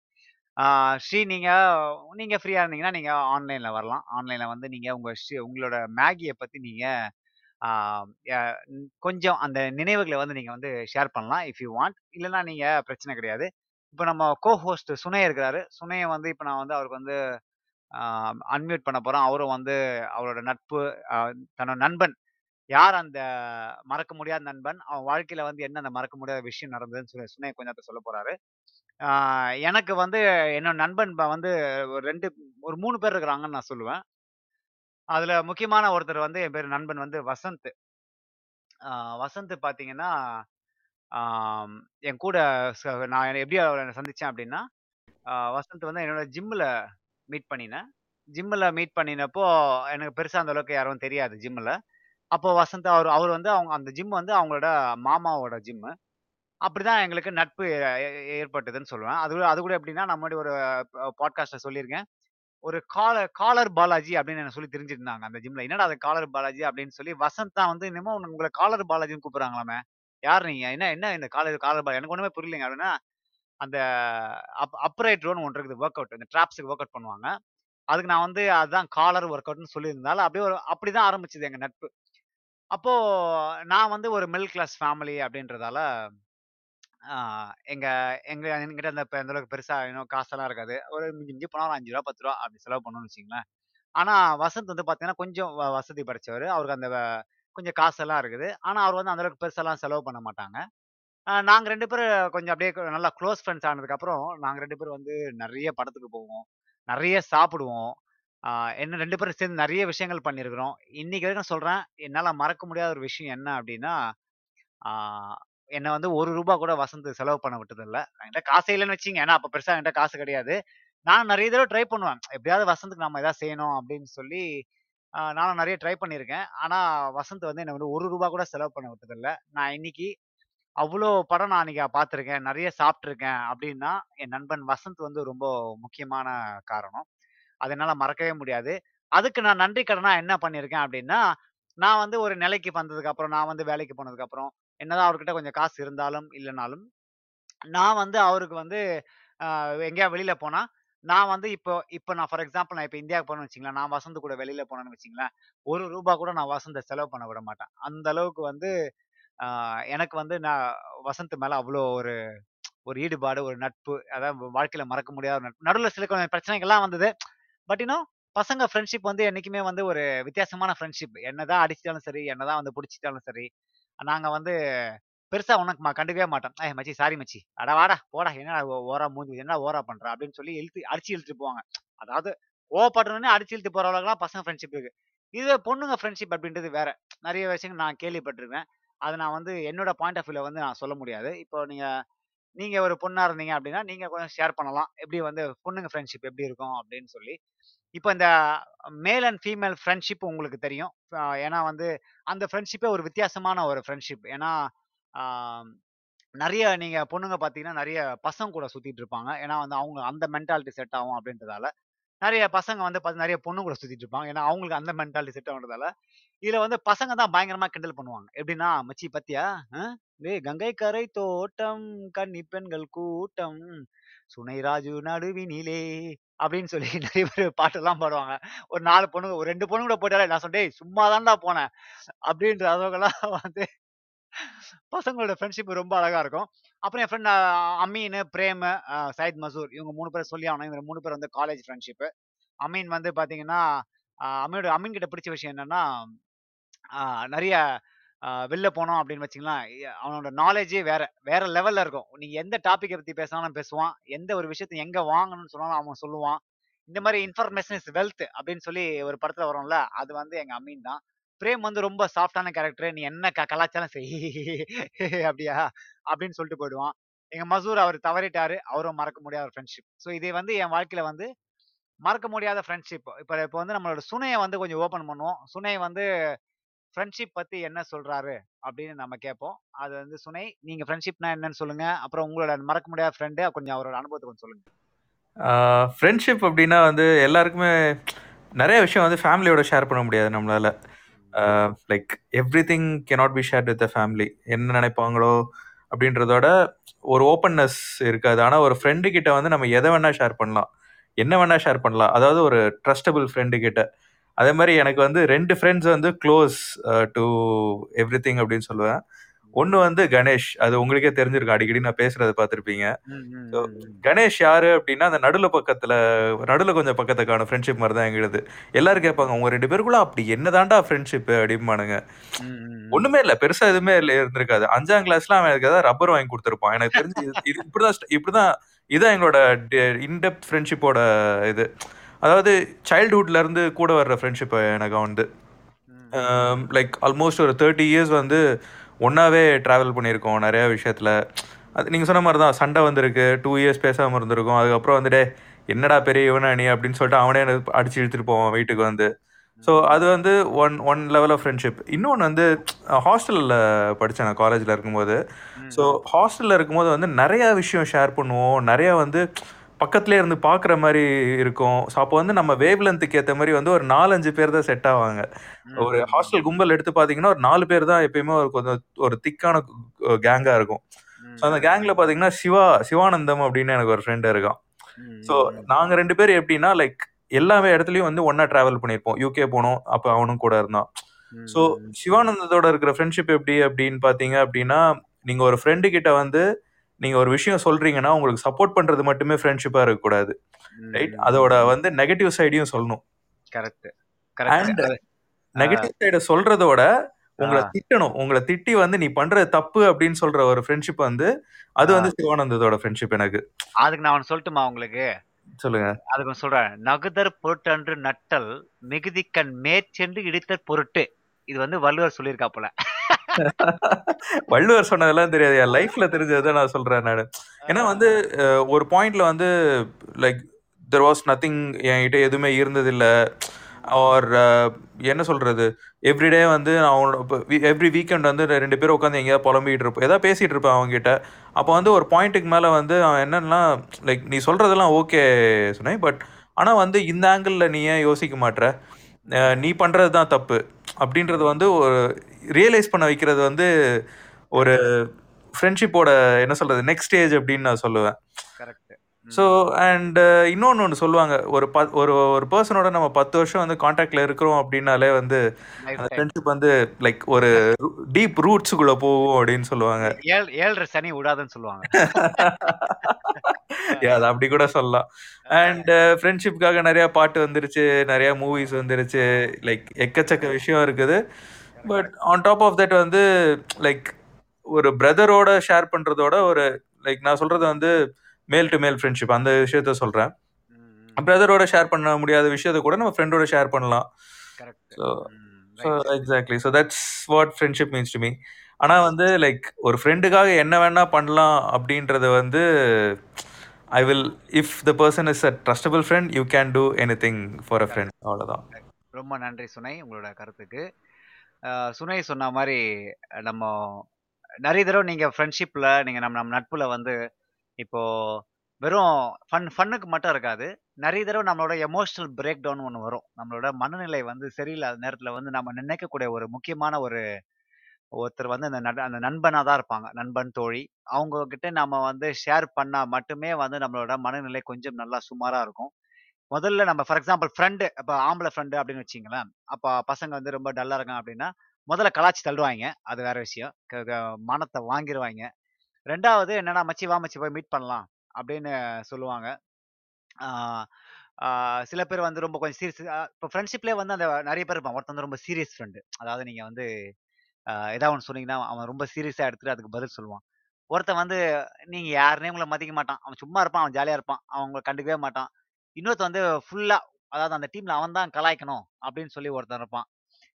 S1: ஸ்ரீ நீங்கள் நீங்கள் ஃப்ரீயாக இருந்தீங்கன்னா, நீங்கள் ஆன்லைனில் வரலாம். ஆன்லைனில் வந்து நீங்கள் உங்கள் ஸ்ரீ உங்களோட மேகியை பற்றி நீங்கள் கொஞ்சம் அந்த நினைவுகளை வந்து நீங்கள் வந்து ஷேர் பண்ணலாம். If you want. இல்லைன்னா நீங்கள் பிரச்சனை கிடையாது. இப்போ நம்ம கோ ஹோஸ்ட் சுனைய் இருக்கிறாரு. சுனையை வந்து இப்போ நான் வந்து அவருக்கு வந்து அன்மியூட் பண்ண போகிறோம் அவரும் வந்து அவரோட நட்பு தன்னோட நண்பன் யார் அந்த மறக்க முடியாத நண்பன்? அவன் வாழ்க்கையில் வந்து என்ன அந்த மறக்க முடியாத விஷயம் நடந்ததுன்னு சொல்லி சுனையை கொஞ்சத்த சொல்லப் போகிறாரு எனக்கு வந்து என்னோட நண்பன் வந்து ஒரு ரெண்டு ஒரு மூணு பேர் இருக்கிறாங்கன்னு நான் சொல்லுவேன். அதுல முக்கியமான ஒருத்தர் வந்து என் பேர் நண்பன் வந்து வசந்த். வசந்த் பார்த்தீங்கன்னா, என் கூட ச நான் எப்படி அவரை சந்திச்சேன் அப்படின்னா, வசந்த் வந்து என்னோட ஜிம்ல மீட் பண்ணினேன். ஜிம்ல மீட் பண்ணினப்போ, எனக்கு பெருசா அந்த அளவுக்கு யாரும் தெரியாது ஜிம்ல. அப்போ வசந்த் அவர் அவர் வந்து அவங்க அந்த ஜிம் வந்து அவங்களோட மாமாவோட ஜிம்மு. அப்படிதான் எங்களுக்கு நட்பு ஏற்பட்டதுன்னு சொல்லுவேன். அது அது கூட எப்படின்னா, நம்ம ஒரு பாட்காஸ்ட்ல சொல்லியிருக்கேன். ஒரு காலர் காலர் பாலாஜி அப்படின்னு என்ன சொல்லி தெரிஞ்சிருந்தாங்க அந்த ஜிம்ல. என்னடா அது காலர் பாலாஜி அப்படின்னு சொல்லி வசந்த் தான் வந்து என்னமோ உங்களை காலர் பாலாஜின்னு கூப்பிடுறாங்களாமே. யார் நீங்க? என்ன என்ன இந்த காலர் காலர் பாலாஜி எனக்கு ஒண்ணுமே புரியலைங்க அப்படின்னா, அந்த அப் அப்ரைட் ரோன்னு ஒன்று இருக்குது ஒர்க் அவுட். இந்த ட்ராப்ஸுக்கு ஒர்க் அவுட் பண்ணுவாங்க. அதுக்கு நான் வந்து அதுதான் காலர் ஒர்க் அவுட்னு சொல்லியிருந்ததால, அப்படியே ஒரு அப்படிதான் ஆரம்பிச்சது எங்க நட்பு. அப்போ நான் வந்து ஒரு மிடில் கிளாஸ் ஃபேமிலி அப்படின்றதால, எங்க எங்க என்கிட்ட அந்த அந்த அளவுக்கு பெருசா இன்னும் காசெல்லாம் இருக்காது. ஒரு மிஞ்சி மிஞ்சி போனா ஒரு அஞ்சு ரூபா பத்து ரூபா அப்படி செலவு பண்ணணும்னு வச்சுங்களேன் ஆனா, வசந்த் வந்து பாத்தீங்கன்னா கொஞ்சம் வ வசதி படைச்சவர் அவருக்கு அந்த வ கொஞ்சம் காசெல்லாம் இருக்குது. ஆனா, அவர் வந்து அந்த அளவுக்கு பெருசாலாம் செலவு பண்ண மாட்டாங்க. நாங்கள் நாங்க 2 பேரும் கொஞ்சம் அப்படியே நல்லா க்ளோஸ் ஃப்ரெண்ட்ஸ் ஆனதுக்கப்புறம், நாங்க ரெண்டு பேரும் வந்து நிறைய படத்துக்கு போவோம். நிறைய சாப்பிடுவோம். ஆ என்ன ரெண்டு பேரும் சேர்ந்து நிறைய விஷயங்கள் பண்ணியிருக்கிறோம். இன்னைக்கு வரைக்கும் சொல்றேன், என்னால மறக்க முடியாத ஒரு விஷயம் என்ன அப்படின்னா, என்னை வந்து ஒரு ரூபா கூட வசந்த் செலவு பண்ண விட்டதில்ல. என்கிட்ட காசே இல்லைன்னு வச்சிங்க ஏன்னா, அப்போ பெருசாக என்கிட்ட காசு கிடையாது. நான் நிறைய தடவை ட்ரை பண்ணுவேன். எப்படியாவது வசந்துக்கு நம்ம எதாவது செய்யணும் அப்படின்னு சொல்லி, நானும் நிறைய ட்ரை பண்ணியிருக்கேன். ஆனால் வசந்த் வந்து என்னை வந்து ஒரு ரூபா கூட செலவு பண்ண விட்டதில்ல. நான் இன்னைக்கு அவ்வளோ படம் நான் அன்றைக்கி பார்த்துருக்கேன். நிறைய சாப்பிட்ருக்கேன் அப்படின்னா என் நண்பன் வசந்த் வந்து ரொம்ப முக்கியமான காரணம். அது என்னால் மறக்கவே முடியாது. அதுக்கு நான் நன்றி கடனாக என்ன பண்ணியிருக்கேன் அப்படின்னா நான் வந்து ஒரு நிலைக்கு வந்ததுக்கப்புறம் நான் வந்து வேலைக்கு போனதுக்கப்புறம் என்னதான் அவர்கிட்ட கொஞ்சம் காசு இருந்தாலும், இல்லைனாலும் நான் வந்து அவருக்கு வந்து எங்கேயா எங்கேயாவது வெளியில போனா, நான் வந்து இப்போ இப்போ நான் ஃபார் எக்ஸாம்பிள் நான் இப்போ இந்தியாவுக்கு போனேன்னு வச்சுக்கங்களேன், நான் வசந்த் கூட வெளியில போனேன்னு வச்சுக்கங்களேன், ஒரு ரூபா கூட நான் வசந்த செலவு பண்ண விட மாட்டேன். அந்த அளவுக்கு வந்து எனக்கு வந்து நான் வசந்த் மேல அவ்வளோ ஒரு ஒரு ஈடுபாடு, ஒரு நட்பு, அதாவது வாழ்க்கையில மறக்க முடியாத ஒரு நட்பு. நடுவில் சில கொஞ்சம் பிரச்சனைகள்லாம் வந்தது. பட் இன்னும் பசங்க ஃப்ரெண்ட்ஷிப் வந்து என்னைக்குமே வந்து ஒரு வித்தியாசமான ஃப்ரெண்ட்ஷிப். என்னதான் அடிச்சிட்டாலும் சரி, என்னதான் வந்து பிடிச்சிட்டாலும் சரி, நாங்க வந்து பெருசா உனக்கு கண்டுக்கவே மாட்டோம். ஏ மச்சி சாரி மச்சி. அட வாடா, போடா என்ன ஓ மூஞ்சி என்ன ஓரா பண்ற?" அப்படின்னு சொல்லி இழுத்து அடிச்சு இழுத்துட்டு போவாங்க. அதாவது கோவப்பட்டவுடனே அடிச்சு இழுத்து போற அளவுக்குலாம் பசங்க ஃப்ரெண்ட்ஷிப் இருக்கு. இதுவே பொண்ணுங்க ஃப்ரெண்ட்ஷிப் அப்படின்றது வேற. நிறைய விஷயங்கள் நான் கேள்விப்பட்டிருக்கேன் அதை நான் வந்து என்னோட பாயிண்ட் ஆஃப் வியூவில் வந்து நான் சொல்ல முடியாது. இப்போ நீங்க நீங்க ஒரு பொண்ணா இருந்தீங்க அப்படின்னா, நீங்க கொஞ்சம் ஷேர் பண்ணலாம். எப்படி வந்து பொண்ணுங்க ஃப்ரெண்ட்ஷிப் எப்படி இருக்கும் அப்படின்னு சொல்லி. இப்போ இந்த மேல் அண்ட் ஃபீமேல் ஃப்ரெண்ட்ஷிப் உங்களுக்கு தெரியும். ஏன்னா வந்து அந்த ஃப்ரெண்ட்ஷிப்பே ஒரு வித்தியாசமான ஒரு ஃப்ரெண்ட்ஷிப். ஏன்னா, நிறைய நீங்கள் நீங்க பொண்ணுங்க பார்த்தீங்கன்னா, நிறைய பசங்க கூட சுத்திட்டு இருப்பாங்க. ஏன்னா வந்து அவங்க அந்த மென்டாலிட்டி செட் ஆகும் அப்படின்றதால. நிறைய பசங்க வந்து பார்த்து நிறைய பொண்ணு கூட சுத்திட்டு இருப்பாங்க. ஏன்னா அவங்களுக்கு அந்த மென்டாலிட்டி செட் ஆகுறதால. இதுல வந்து பசங்க தான் பயங்கரமா கிண்டல் பண்ணுவாங்க. எப்படின்னா, "மச்சி பாத்தியா? அ டேய் கங்கை கரை தோட்டம், கன்னி பெண்கள் கூட்டம், சுனை ராஜு நடுவினிலே" அப்படின்னு சொல்லி நிறைய பேர் பாட்டெல்லாம் பாடுவாங்க. ஒரு நாலு பொண்ணுங்க ஒரு ரெண்டு பொண்ணு கூட போயிட்டாலே நான் சொன்னேன், சும்மா தான்டா போனேன்." அப்படின்ற அளவுக்கெல்லாம் வந்து பசங்களோட ஃப்ரெண்ட்ஷிப் ரொம்ப அழகா இருக்கும். அப்புறம் என் ஃப்ரெண்ட் அமீன் பிரேம் சயித் மசூர் இவங்க மூணு பேர் சொல்லி ஆகணும். இவங்க மூணு பேர் வந்து காலேஜ் ஃப்ரெண்ட்ஷிப்பு. அமீன் வந்து பாத்தீங்கன்னா, அமீனோட அமீன் கிட்ட பிடிச்ச விஷயம் என்னன்னா, நிறைய வெளில போனோம் அப்படின்னு வச்சுக்கங்களேன், அவனோட நாலேஜே வேற. வேற லெவல்ல இருக்கும். நீங்க எந்த டாப்பிக்கை பத்தி பேசினாலும் பேசுவான். எந்த ஒரு விஷயத்தை எங்க வாங்கணும்னு சொன்னாலும் அவன் சொல்லுவான். இந்த மாதிரி இன்ஃபர்மேஷன் இஸ் வெல்த் அப்படின்னு சொல்லி ஒரு படத்துல வரும்ல, அது வந்து எங்க அம்மீன் தான். பிரேம் வந்து ரொம்ப சாஃப்ட்டான கேரக்டர். நீ என்ன க செய் "அப்படியா?" அப்படின்னு சொல்லிட்டு போயிடுவான். எங்க மசூர் அவர் தவறிட்டாரு. அவரும் மறக்க முடியாத ஒரு ஃப்ரெண்ட்ஷிப். ஸோ இது வந்து என் வாழ்க்கையில வந்து மறக்க முடியாத ஃப்ரெண்ட்ஷிப். இப்போ இப்போ வந்து நம்மளோட சுனையை வந்து கொஞ்சம் ஓப்பன் பண்ணுவோம். சுனையை வந்து ஃப்ரெண்ட்ஷிப் பத்தி என்ன சொல்றாரு? அப்படின்னு நம்ம கேட்போம். அது வந்து சுனை, நீங்க ஃப்ரெண்ட்ஷிப்னா என்னன்னு சொல்லுங்க. அப்புறம் உங்களோட மறக்க முடியாத ஃப்ரெண்ட் கொஞ்சம் அவரோட அனுபவத்த கொஞ்சம் சொல்லுங்க.
S2: ஃப்ரெண்ட்ஷிப் அப்படின்னா வந்து எல்லாருக்குமே நெறைய விஷயம் வந்து ஃபேமிலியோட ஷேர் பண்ண முடியாது நம்மளால. Like everything cannot be shared with the family. என்ன நினைப்பாங்களோ அப்படின்றதோட ஒரு ஓப்பன்னஸ் இருக்காது. ஆனா ஒரு ஃப்ரெண்டு கிட்ட வந்து நம்ம எத வேணா ஷேர் பண்ணலாம். என்ன வேணா ஷேர் பண்ணலாம். அதாவது ஒரு ட்ரஸ்டபிள் ஃப்ரெண்டு கிட்ட. அதே மாரி எனக்கு வந்து 2 ஃப்ரெண்ட்ஸ் வந்து க்ளோஸ் டூ எவ்ரிதிங் அப்படின்னு சொல்லுவேன். ஒண்ணு வந்து கணேஷ். அது உங்களுக்கே தெரிஞ்சிருக்கும். அடிக்கடி நான் பேசுறத பார்த்திருப்பீங்க. கணேஷ் யாரு அப்படின்னா, அந்த நடுல பக்கத்துல நடுல கொஞ்சம் பக்கத்த காணும் ஃப்ரெண்ட்ஷிப் மாரி தான் எங்களுது. எல்லாரும் கேட்பாங்க, "உங்க 2 பேருக்குள்ள அப்படி என்னதான்டா ஃப்ரெண்ட்ஷிப்பு?" அப்படிம்பானுங்க. ஒண்ணுமே இல்ல. பெருசா எதுவுமே இல்ல இருந்திருக்காது. 5ஆம் கிளாஸ்ல அவன் எனக்கு ஏதாவது ரப்பர் வாங்கி குடுத்திருப்பான். எனக்கு தெரிஞ்சு இது இப்படிதான் இப்படிதான் இதான் எங்களோட டெ இன் டெப்த் ஃப்ரெண்ட்ஷிப்போட இது. அதாவது சைல்ட்ஹுட்ல இருந்து கூட வர்ற ஃப்ரெண்ட்ஷிப் எனக்கு அம் லைக் ஆல்மோஸ்ட் ஒரு 30 இயர்ஸ் வந்து ஒண்ணாவே டிராவல் பண்ணியிருக்கோம் நெறைய விஷயத்துல. அது நீங்க சொன்ன மாரி தான் சண்டை வந்திருக்கு. 2 இயர்ஸ் பேசாம இருந்திருக்கோம். அதுக்கப்புறம் வந்து, "டேய் என்னடா பெரிய இவனா நீ?" அப்படின்னு சொல்லிட்டு அவனே அடிச்சு இழுத்துட்டு போவான் வீட்டுக்கு வந்து. ஸோ அது வந்து one one level of friendship. இன்னொன்னு வந்து ஹாஸ்டல்ல படிச்சேன் நான் காலேஜ்ல இருக்கும்போது. ஸோ ஹாஸ்டல்ல இருக்கும்போது வந்து நெறைய விஷயம் ஷேர் பண்ணுவோம். நெறைய வந்து பக்கத்திலேயே இருந்து பார்க்குற மாரி இருக்கும். ஸோ அப்போ வந்து நம்ம வேவ் லென்த்துக்கு ஏத்த மாரி வந்து ஒரு 4, 5 பேர் தான் செட் ஆவாங்க. ஒரு. ஹாஸ்டல் கும்பல் எடுத்து பார்த்தீங்கன்னா, ஒரு 4 பேர் தான் எப்பயுமே ஒரு கொஞ்சம் ஒரு திக்கான கு கேங்கா இருக்கும். ஸோ அந்த
S1: ம்,
S2: கேங்ல பார்த்தீங்கன்னா, சிவா சிவானந்தம் அப்படின்னு எனக்கு ஒரு ஃப்ரெண்ட் இருக்கான். ஸோ
S1: ம், ம்.
S2: நாங்க 2 பேரும் எப்படின்னா, லைக் எல்லா இடத்துலயும் வந்து ஒண்ணா டிராவல் பண்ணியிருப்போம். யுகே போனோம். அப்ப அவனும் கூட இருந்தான். ஸோ. சிவானந்தத்தோட இருக்கிற ஃப்ரெண்ட்ஷிப் எப்படி அப்படின்னு பார்த்தீங்க அப்படின்னா, நீங்க ஒரு ஃப்ரெண்டு கிட்ட வந்து நீங்க ஒரு விஷயம் சொல்றீங்கன்னா, உங்களுக்கு சப்போர்ட் பண்றது மட்டுமே ஃப்ரெண்ட்ஷிப்பா இருக்கக்கூடாது. ரைட்? அதோட. வந்து நெகட்டிவ் சைடையும் சொல்லணும்.
S1: கரெக்ட். கரெக்ட்.
S2: அண்ட் நெகட்டிவ் சைட சொல்றதோட உங்கள. திட்டணும். உங்கள திட்டி வந்து நீ பண்றது தப்பு அப்படின்னு சொல்ற ஒரு ஃப்ரெண்ட்ஷிப் வந்து அது. வந்து சிவானந்தத்தோட ஃப்ரெண்ட்ஷிப் எனக்கு.
S1: அதுக்கு நான் சொல்லட்டுமா உங்களுக்கு?
S2: சொல்லுங்க.
S1: அதுக்கு சொல்றேன். "நகுதற் பொருட்டன்று நட்டல் மிகுதிக்கண் மேற்சென்று இடித்தற் பொருட்டு." இது வந்து வள்ளுவர் சொல்லியிருக்காப்புல.
S2: வள்ளுவர் சொன்னதெல்லாம் தெரியாது. என் லைஃப்ல தெரிஞ்சத நான் சொல்றேன் நானு. ஏன்னா வந்து ஒரு பாயிண்ட்ல வந்து லைக் தேர் வாஸ் நத்திங் என்கிட்ட எதுவுமே இருந்ததில்ல. ஆர் என்ன சொல்கிறது எவ்ரிடே வந்து அவனோட இப்போ எவ்ரி வீக்கெண்ட் வந்து ரெண்டு பேரும் உட்காந்து எங்கேயாவது புலம்பிகிட்டு இருப்போம். ஏதாவது பேசிகிட்டு இருப்பேன் அவங்ககிட்ட அப்போ வந்து ஒரு பாயிண்ட்டுக்கு மேலே வந்து அவன் என்னன்னா லைக் நீ சொல்கிறதெல்லாம் ஓகே சொன்னேன். பட் ஆனால் வந்து இந்த ஆங்கிளில் நீ ஏன் யோசிக்க மாட்ற? அஹ் நீ பண்ணுறது தான் தப்பு. அப்படின்றது வந்து ஒரு ரியலைஸ் பண்ண வைக்கிறது வந்து ஒரு ஃப்ரெண்ட்ஷிப்போட என்ன சொல்கிறது நெக்ஸ்ட் ஸ்டேஜ் அப்படின்னு நான் சொல்லுவேன்.
S1: கரெக்ட்
S2: ஸோ அண்ட் இன்னொன்று ஒன்று சொல்லுவாங்க. ஒரு ப ஒரு ஒரு பர்சனோட நம்ம பத்து வருஷம் வந்து காண்டாக்டில் இருக்கிறோம் அப்படின்னாலே வந்து அந்த ஃப்ரெண்ட்ஷிப் வந்து லைக் ஒரு டீப் ரூட்ஸுக்குள்ளே போகும் அப்படின்னு சொல்லுவாங்க.
S1: ஏழ் ஏழரை சனி விடாதுன்னு சொல்லுவாங்க.
S2: அது அப்படி கூட சொல்லலாம். அண்ட் ஃப்ரெண்ட்ஷிப்காக நிறைய பாட்டு வந்துருச்சு நிறைய மூவிஸ் வந்துருச்சு லைக் எக்கச்சக்க விஷயம் இருக்குது. But on top of that வந்து லைக் ஒரு பிரதரோட ஷேர் பண்றதோட ஒரு லைக் நான் சொல்றது வந்து மேல் டு மேல் ஃப்ரெண்ட்ஷிப் அந்த விஷயத்த சொல்றேன். பிரதரோட ஷேர் பண்ண முடியாத விஷயத்த கூட நம்ம ஃப்ரெண்டோட ஷேர் பண்ணலாம். So exactly so that's what friendship means to me ஆனால் வந்து லைக் ஒரு ஃப்ரெண்டுக்காக என்ன வேணா பண்ணலாம் அப்படின்றது வந்து I will if the person is a trustable friend you can do anything for a friend அவ்வளோதான்
S1: ரொம்ப நன்றி சுனை உங்களோட கருத்துக்கு. சுனை சொன்ன மாதிரி நம்ம நிறைய தடவை நீங்கள் ஃப்ரெண்ட்ஷிப்பில் நீங்கள் நம்ம நம்ம நட்புல வந்து இப்போது வெறும் ஃபன் ஃபன்னுக்கு மட்டும் இருக்காது. நிறைய தடவை நம்மளோட எமோஷனல் பிரேக் டவுன் ஒன்று வரும். நம்மளோட மனநிலை வந்து சரியில்லாத நேரத்தில் வந்து நம்ம நினைக்கக்கூடிய ஒரு முக்கியமான ஒரு ஒருத்தர் வந்து அந்த அந்த நண்பனாக தான் இருப்பாங்க. நண்பன் தோழி. அவங்க கிட்ட நம்ம வந்து ஷேர் பண்ணால் மட்டுமே வந்து நம்மளோட மனநிலை கொஞ்சம் நல்லா சுமாராக இருக்கும். முதல்ல நம்ம ஃபார் எக்ஸாம்பிள் ஃப்ரெண்டு இப்போ ஆம்பளை ஃப்ரெண்டு அப்படின்னு வச்சிங்களேன் அப்போ பசங்க வந்து ரொம்ப டல்லாக இருக்காங்க அப்படின்னா முதல்ல கலாச்சி தள்ளுவாங்க அது வேற விஷயம். மனத்தை வாங்கிடுவாங்க ரெண்டாவது என்னன்னா மச்சி வா மச்சி போய் மீட் பண்ணலாம் அப்படின்னு சொல்லுவாங்க. சில பேர் வந்து ரொம்ப கொஞ்சம் சீரியஸ் இப்போ ஃப்ரெண்ட்ஷிப்லேயே வந்து அந்த நிறைய பேர் இருப்பான் ஒருத்தர் வந்து ரொம்ப சீரியஸ் ஃப்ரெண்டு அதாவது நீங்கள் வந்து ஏதாவது ஒன்று சொன்னீங்கன்னா அவன் ரொம்ப சீரியஸாக எடுத்துகிட்டு அதுக்கு பதில் சொல்லுவான். ஒருத்தன் வந்து நீங்கள் யாருனே உங்களை மதிக்க மாட்டான். அவன் சும்மா இருப்பான் அவன் ஜாலியாக இருப்பான். அவன் உங்களை கண்டுக்கவே மாட்டான். இன்னொருத்தன் வந்து ஃபுல்லாக அதாவது அந்த டீமில் அவன் தான் கலாய்க்கணும் அப்படின்னு சொல்லி ஒருத்தன் இருப்பான்.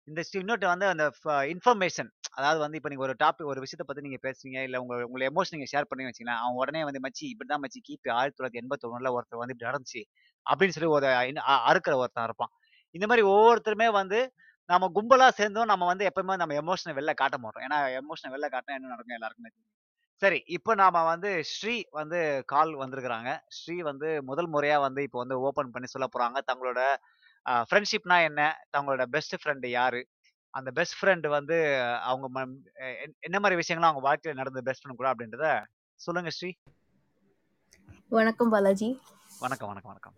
S1: இந்த இன்னொருத்த வந்து அந்த இன்ஃபர்மேஷன் அதாவது வந்து இப்போ நீங்கள் ஒரு டாபிக் ஒரு விஷயத்தை பற்றி நீங்கள் பேசுறீங்க இல்லை உங்கள் உங்களை எமோஷன் நீங்கள் ஷேர் பண்ணி வச்சீங்கன்னா அவன் உடனே வந்து மச்சி இப்படி தான் மச்சி கிபி ஆயிரத்தி தொள்ளாயிரத்தி எண்பத்தி ஒருத்தர் வந்து இப்படி நடந்துச்சு. அப்படின்னு சொல்லி ஒரு அறுக்கிற ஒருத்தன் இருப்பான். இந்த மாதிரி ஒவ்வொருத்தருமே வந்து நம்ம கும்பலா சேர்ந்தோம் நம்ம வந்து எப்பவுமே நம்ம எமோஷனை வெளில காட்ட மாட்டோம். ஏன்னா எமோஷனை வெளில காட்டினா என்ன நடக்கும் எல்லாருக்குமே சரி இப்போ நாம வந்து ஸ்ரீ வந்து கால் வந்திருக்கிறாங்க. ஸ்ரீ வந்து முதல் முறையா வந்து இப்போ வந்து ஓபன் பண்ணி சொல்ல போறாங்க. தங்களோட ஃப்ரெண்ட்ஷிப்னா என்ன? தங்களோட பெஸ்ட் ஃப்ரெண்டு யாரு? அந்த பெஸ்ட் ஃப்ரெண்டு வந்து அவங்க என்ன மாதிரி விஷயங்கள்லாம் அவங்க வாழ்க்கையில நடந்த பெஸ்ட் ஃப்ரெண்ட் கூட அப்படின்றத சொல்லுங்க ஸ்ரீ.
S3: வணக்கம் பாலாஜி.
S1: வணக்கம் வணக்கம் வணக்கம்.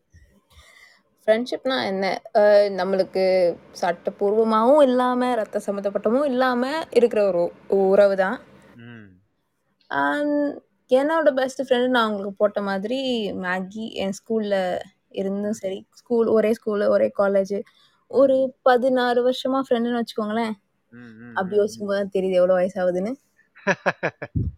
S3: ஃப்ரெண்ட்ஷிப்னா என்ன? நம்மளுக்கு சட்டப்பூர்வமாகவும் இல்லாமல் ரத்த சம்மந்தப்பட்டமும் இல்லாமல் இருக்கிற ஒரு உறவு தான்
S1: ம்.
S3: என்னோட பெஸ்ட் ஃப்ரெண்டு நான் உங்களுக்கு போட்ட மாதிரி மேகி என் ஸ்கூலில் இருந்தும் சரி ஸ்கூல் ஒரே ஸ்கூலு ஒரே காலேஜ் ஒரு பதினாறு வருஷமா ஃப்ரெண்டுன்னு வச்சுக்கோங்களேன். அப்படி. யோசிக்கும் போது தெரியுது எவ்வளோ வயசாகுதுன்னு.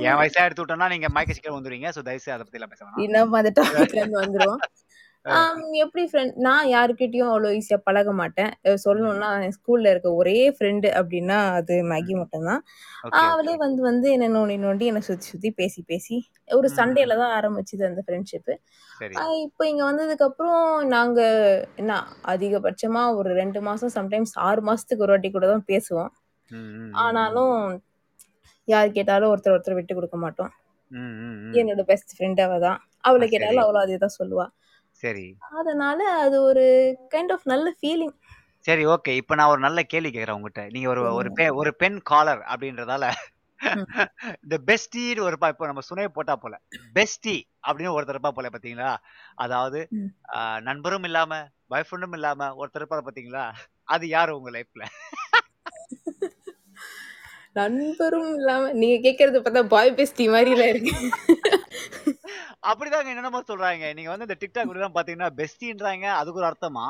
S1: என் வயசா எடுத்து விட்டோம்னா நீங்க மைக்க சீக்கிரம் வந்துருவீங்க. ஸோ தயவுசெய்து அதை பத்தி எல்லாம் பேச வேணாம்
S3: இன்னும் அந்த டாபிக்ல இருந்து ஆம், எப்படி ஃப்ரெண்ட் நான் யாருக்கிட்டயும் அவ்வளோ ஈஸியாக பழக மாட்டேன். சொல்லணும்னா என் ஸ்கூல்ல இருக்க ஒரே ஃப்ரெண்டு அப்படின்னா அது மேகி மட்டும்தான்.
S1: ஓகே
S3: அவளே வந்து வந்து என்னை நோண்டி நோண்டி என்னை சுற்றி சுற்றி பேசி பேசி ஒரு
S1: ம்.
S3: தான் ஆரம்பிச்சுது அந்த ஃப்ரெண்ட்ஷிப்பு
S1: சரி.
S3: இப்போ இங்கே வந்ததுக்கப்புறம் நாங்கள் என்ன அதிகபட்சமாக ஒரு ரெண்டு மாதம் சம்டைம்ஸ் ஆறு மாதத்துக்கு ஒரு வாட்டி கூட தான் பேசுவோம்.
S1: ம், ம், ம், ம்.
S3: ஆனாலும் யார் கேட்டாலும் ஒருத்தர் ஒருத்தர் விட்டு கொடுக்க மாட்டோம்.
S1: ம், ம், ம்.
S3: என்னோட பெஸ்ட் ஃப்ரெண்ட் அவள் தான் அவளை
S1: ஆ, சரி.
S3: கேட்டாலும் அவளும் அதே தான் சொல்லுவா.
S1: சரி.
S3: அதனால அது ஒரு கைண்ட் ஆஃப் நல்ல ஃபீலிங்
S1: சரி ஓகே இப்போ நான் ஒரு நல்ல கேள்வி கேட்குறேன் உங்ககிட்ட. நீங்க ஒரு ஒரு பெ ஒரு பெண் காலர் அப்படின்றதால. இந்த பெஸ்டின்னு ஒரு இப்போ நம்ம சுனையை போட்டா போல. பெஸ்டி அப்படின்னு ஒருத்தர் இருப்பா போல பாத்தீங்களா? அதாவது நண்பரும் இல்லாம பாய் ஃப்ரெண்டும் இல்லாம ஒருத்தர் இருப்பாரு பாத்தீங்களா? அது யாரு உங்க லைஃப்ல
S3: நண்பரும் இல்லாம நீங்க கேக்குறது பார்த்தா பாய் பெஸ்டி மாதிரில இருக்கு.
S1: அப்படிதாங்க என்னென்னமோ சொல்றாங்க. நீங்க வந்து இந்த டிக்டாக் எல்லாம் பாத்தீங்கன்னா பெஸ்டின்றாங்க அதுக்கு ஒரு அர்த்தமா?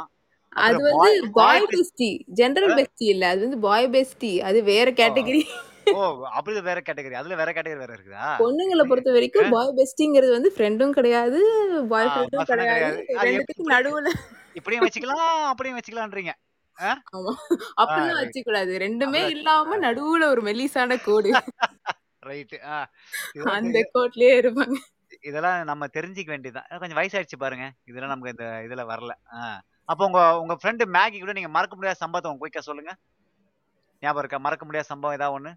S3: அது வந்து
S1: பாய்
S3: பெஸ்டி ஜெனரல் பெஸ்டி இல்ல. அது வந்து பாய் பெஸ்டி அது வேற கேட்டகரி
S1: ஓ அப்படி வேற கேட்டகரி அதுல வேற கேட்டகரி வேற இருக்குதா?
S3: பொண்ணுங்களை பொறுத்த வரைக்கும் பாய் பெஸ்டிங்கிறது வந்து ஃப்ரெண்டும் கிடையாது பாய் ஃப்ரெண்டும் கிடையாது.
S1: இப்படி
S3: நடுவுல.
S1: இப்படியும் வச்சுக்கலாம் அப்படியும் ஆ
S3: அப்படிலாம் வச்சுக்கூடாது. ரெண்டுமே இல்லாம நடுவுல ஒரு மெல்லிசான கோடு.
S1: ரைட்
S3: அந்த கோட்லயே இருப்பாங்க.
S1: இதெல்லாம் நம்ம தெரிஞ்சுக்க வேண்டியதுதான். கொஞ்சம் வயசாயிடுச்சு பாருங்க. இதெல்லாம் நமக்கு இந்த இதுல வரல. அப்போ உங்க உங்க ஃப்ரெண்டு மேகி கூட நீங்க மறக்க முடியாத சம்பவத்தை உங்க குயிக்கா சொல்லுங்க. ஞாபகம் இருக்கா? மறக்க முடியாத சம்பவம் ஏதாவது ஒண்ணு?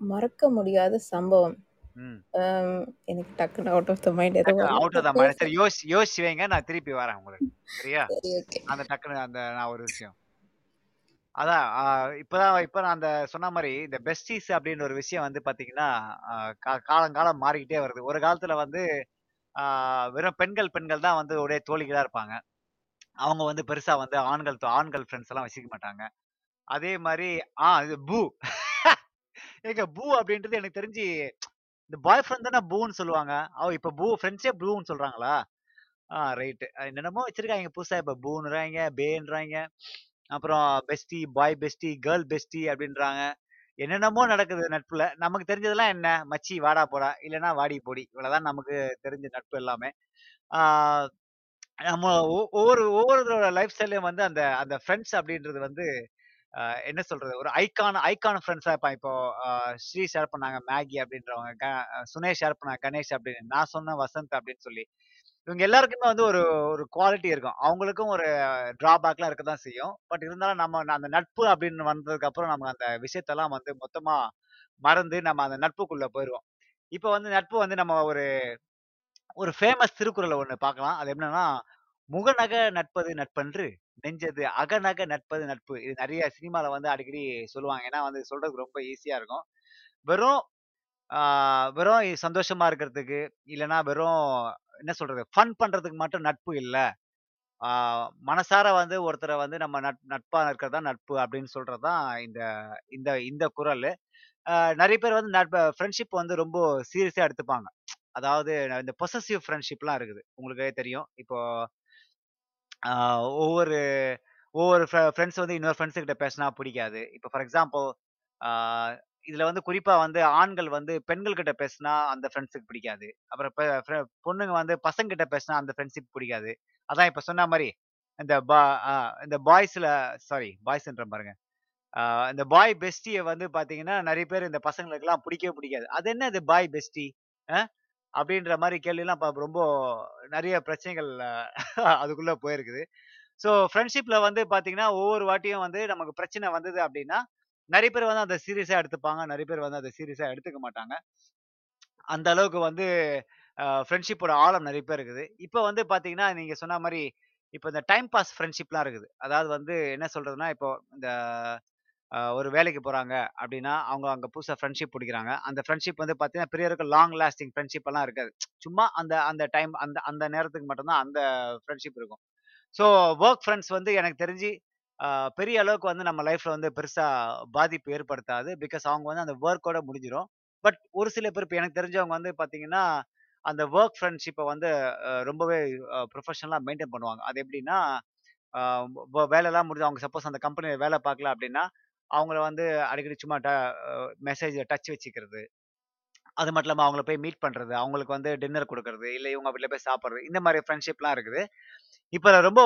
S3: மறக்க முடியாத சம்பவம். எனக்கு டக்குன்னு அவுட் ஆஃப் த மைண்ட் எதுவும்
S1: அவுட் ஆஃப் த மைண்ட் சரி யோசி யோசிச்சு வைங்க. நான் திருப்பி வரேன் உங்களுக்கு. சரியா? அந்த டக்குன்னு அந்த நான் ஒரு விஷயம். அதான் இப்பதான் இப்ப நான் அந்த சொன்ன மாதிரி இந்த பெஸ்டிஸ் அப்படின்ற ஒரு விஷயம் வந்து பாத்தீங்கன்னா கா- காலங்காலம் மாறிக்கிட்டே வருது. ஒரு காலத்துல வந்து வெறும் பெண்கள் பெண்கள் தான் வந்து ஒரே தோழிகளா இருப்பாங்க. அவங்க வந்து பெருசா வந்து ஆண்கள் தோ- ஆண்கள் ஃப்ரெண்ட்ஸ் எல்லாம் வச்சுக்க மாட்டாங்க. அதே மாதிரி ஆ இது பூ ஏங்க பூ அப்படின்றது எனக்கு தெரிஞ்சு இந்த பாய் ஃப்ரெண்ட் தானே பூன்னு சொல்லுவாங்க. அவ இப்ப பூ ஃப்ரெண்ட்ஸே ப்ளூன்னு சொல்றாங்களா? ஆ ரைட்டு என்னென்னமோ வச்சிருக்காங்க. புதுசா இப்ப பூன்றாங்க பேன்றாங்க அப்புறம் bestie boy bestie girl bestie அப்படின்றாங்க. என்னென்னமோ நடக்குது நட்புல. நமக்கு தெரிஞ்சதெல்லாம் என்ன? மச்சி வாடா போடா. இல்லைன்னா வாடி போடி. இவ்வளவுதான் நமக்கு தெரிஞ்ச நட்பு எல்லாமே. ஆஹ் நம்ம ஒவ்வொரு ஒவ்வொருத்தரோட லைஃப் ஸ்டைலையும் வந்து அந்த அந்த ஃப்ரெண்ட்ஸ் அப்படின்றது வந்து என்ன சொல்றது? ஒரு ஐகான் ஐகான் ஃப்ரெண்ட்ஸா இருப்பான் இப்போ ஸ்ரீ ஷேர் பண்ணாங்க. மேகி அப்படின்றவங்க சுனேஷ் ஷேர் பண்ணாங்க. கணேஷ் அப்படின்னு. நான் சொன்ன வசந்த் அப்படின்னு சொல்லி. இவங்க எல்லாருக்குமே வந்து ஒரு ஒரு குவாலிட்டி இருக்கும். அவங்களுக்கும் ஒரு டிராபேக்லாம் இருக்க தான் செய்யும். பட் இருந்தாலும் நம்ம அந்த நட்பு அப்படின்னு வந்ததுக்கு அப்புறம் நம்ம அந்த விஷயத்தெல்லாம் வந்து மொத்தமா மறந்து நம்ம அந்த நட்புக்குள்ள போயிடுவோம் இப்போ வந்து நட்பு வந்து நம்ம ஒரு ஒரு ஃபேமஸ் திருக்குறளை ஒண்ணு பார்க்கலாம். அது என்னன்னா முகநக நட்பது நட்பன்று நெஞ்சது அகநக நட்பது நட்பு. இது நிறைய சினிமால வந்து அடிக்கடி சொல்லுவாங்க. ஏன்னா வந்து சொல்றதுக்கு ரொம்ப ஈஸியா இருக்கும். வெறும் ஆஹ் வெறும் இ- சந்தோஷமா இருக்கிறதுக்கு இல்லைன்னா வெறும் என்ன சொல்றது ஃபன் பண்றதுக்கு மட்டும் நட்பு இல்லை. மனசார வந்து ஒருத்தரை வந்து நம்ம நட் நட்பா இருக்கிறதா நட்பு அப்படின்னு சொல்றதுதான் இந்த இந்த இந்த குரல். நிறைய பேர் வந்து நட்பு ஃப்ரெண்ட்ஷிப் வந்து ரொம்ப சீரியஸா எடுத்துப்பாங்க. அதாவது இந்த பொசசிவ் ஃப்ரெண்ட்ஷிப்லாம் இருக்குது. உங்களுக்கே தெரியும். இப்போ ஒவ்வொரு ஒவ்வொரு ஃப்ரெண்ட்ஸ் வந்து இன்னொரு ஃப்ரெண்ட்ஸ் கிட்ட பேசினா பிடிக்காது. இப்போ ஃபார் எக்ஸாம்பிள் இதுல வந்து குறிப்பா வந்து ஆண்கள் வந்து பெண்கள் கிட்ட பேசினா அந்த ஃப்ரெண்ட்ஸுக்கு பிடிக்காது. அப்புறம் பொண்ணுங்க வந்து பசங்க கிட்ட பேசினா அந்த ஃப்ரெண்ட்ஷிப் பிடிக்காது. அதான் இப்ப சொன்ன மாதிரி இந்த பா இந்த பாய்ஸ்ல சாரி பாய்ஸ்ன்ற பாருங்க. இந்த பாய் பெஸ்டியை வந்து பாத்தீங்கன்னா நிறைய பேர் இந்த பசங்களுக்குலாம் பிடிக்கவே பிடிக்காது. அது என்ன இது பாய் பெஸ்டி அப்படின்ற மாதிரி கேள்வியெல்லாம் ரொம்ப நிறைய பிரச்சனைகள் அதுக்குள்ள போயிருக்குது. ஸோ ஃப்ரெண்ட்ஷிப்ல வந்து பாத்தீங்கன்னா ஒவ்வொரு வாட்டியும் வந்து நமக்கு பிரச்சனை வந்தது அப்படின்னா நிறைய பேர் வந்து அந்த சீரியஸா எடுத்துப்பாங்க. நிறைய பேர் வந்து அதை சீரியஸா எடுத்துக்க மாட்டாங்க. அந்த அளவுக்கு வந்து ஃப்ரெண்ட்ஷிப்போட ஆழம் நிறைய பேர் இருக்குது. இப்போ வந்து பாத்தீங்கன்னா நீங்க சொன்ன மாதிரி இப்போ இந்த டைம் பாஸ் ஃப்ரெண்ட்ஷிப்லாம் இருக்குது. அதாவது வந்து என்ன சொல்றதுன்னா இப்போ இந்த ஒரு வேலைக்கு போறாங்க அப்படின்னா அவங்க அங்க புதுசா ஃப்ரெண்ட்ஷிப் பிடிக்கிறாங்க. அந்த ஃப்ரெண்ட்ஷிப் வந்து பார்த்தீங்கன்னா பெரியவருக்கு லாங் லாஸ்டிங் ஃப்ரெண்ட்ஷிப் எல்லாம் இருக்காது. சும்மா அந்த அந்த டைம் அந்த அந்த நேரத்துக்கு மட்டும்தான் அந்த ஃப்ரெண்ட்ஷிப் இருக்கும். ஸோ ஒர்க் ஃப்ரெண்ட்ஸ் வந்து எனக்கு தெரிஞ்சு பெரிய அளவுக்கு வந்து நம்ம லைஃப்ல வந்து பெருசா பாதிப்பு ஏற்படுத்தாது. பிகாஸ் அவங்க வந்து அந்த ஒர்க்கோட முடிஞ்சிடும் பட் ஒரு சில பேர் இப்போ எனக்கு தெரிஞ்சவங்க வந்து பாத்தீங்கன்னா அந்த ஒர்க் ஃப்ரெண்ட்ஷிப்பை வந்து அஹ், ரொம்பவே ப்ரொஃபஷனலாக மெயின்டைன் பண்ணுவாங்க. அது எப்படின்னா ஆஹ், வ- வேலைலாம் முடிஞ்சு அவங்க சப்போஸ் அந்த கம்பெனியில் வேலை பார்க்கல அப்படின்னா அவங்கள வந்து அடிக்கடி சும்மா ட மெசேஜ் டச் வச்சுக்கிறது. அது மட்டும் இல்லாமல் அவங்கள போய் மீட் பண்ணுறது அவங்களுக்கு வந்து டின்னர் கொடுக்கறது இல்லை இவங்க வீட்டில் போய் சாப்பிட்றது இந்த மாதிரி ஃப்ரெண்ட்ஷிப்லாம் இருக்குது. இப்போ ரொம்ப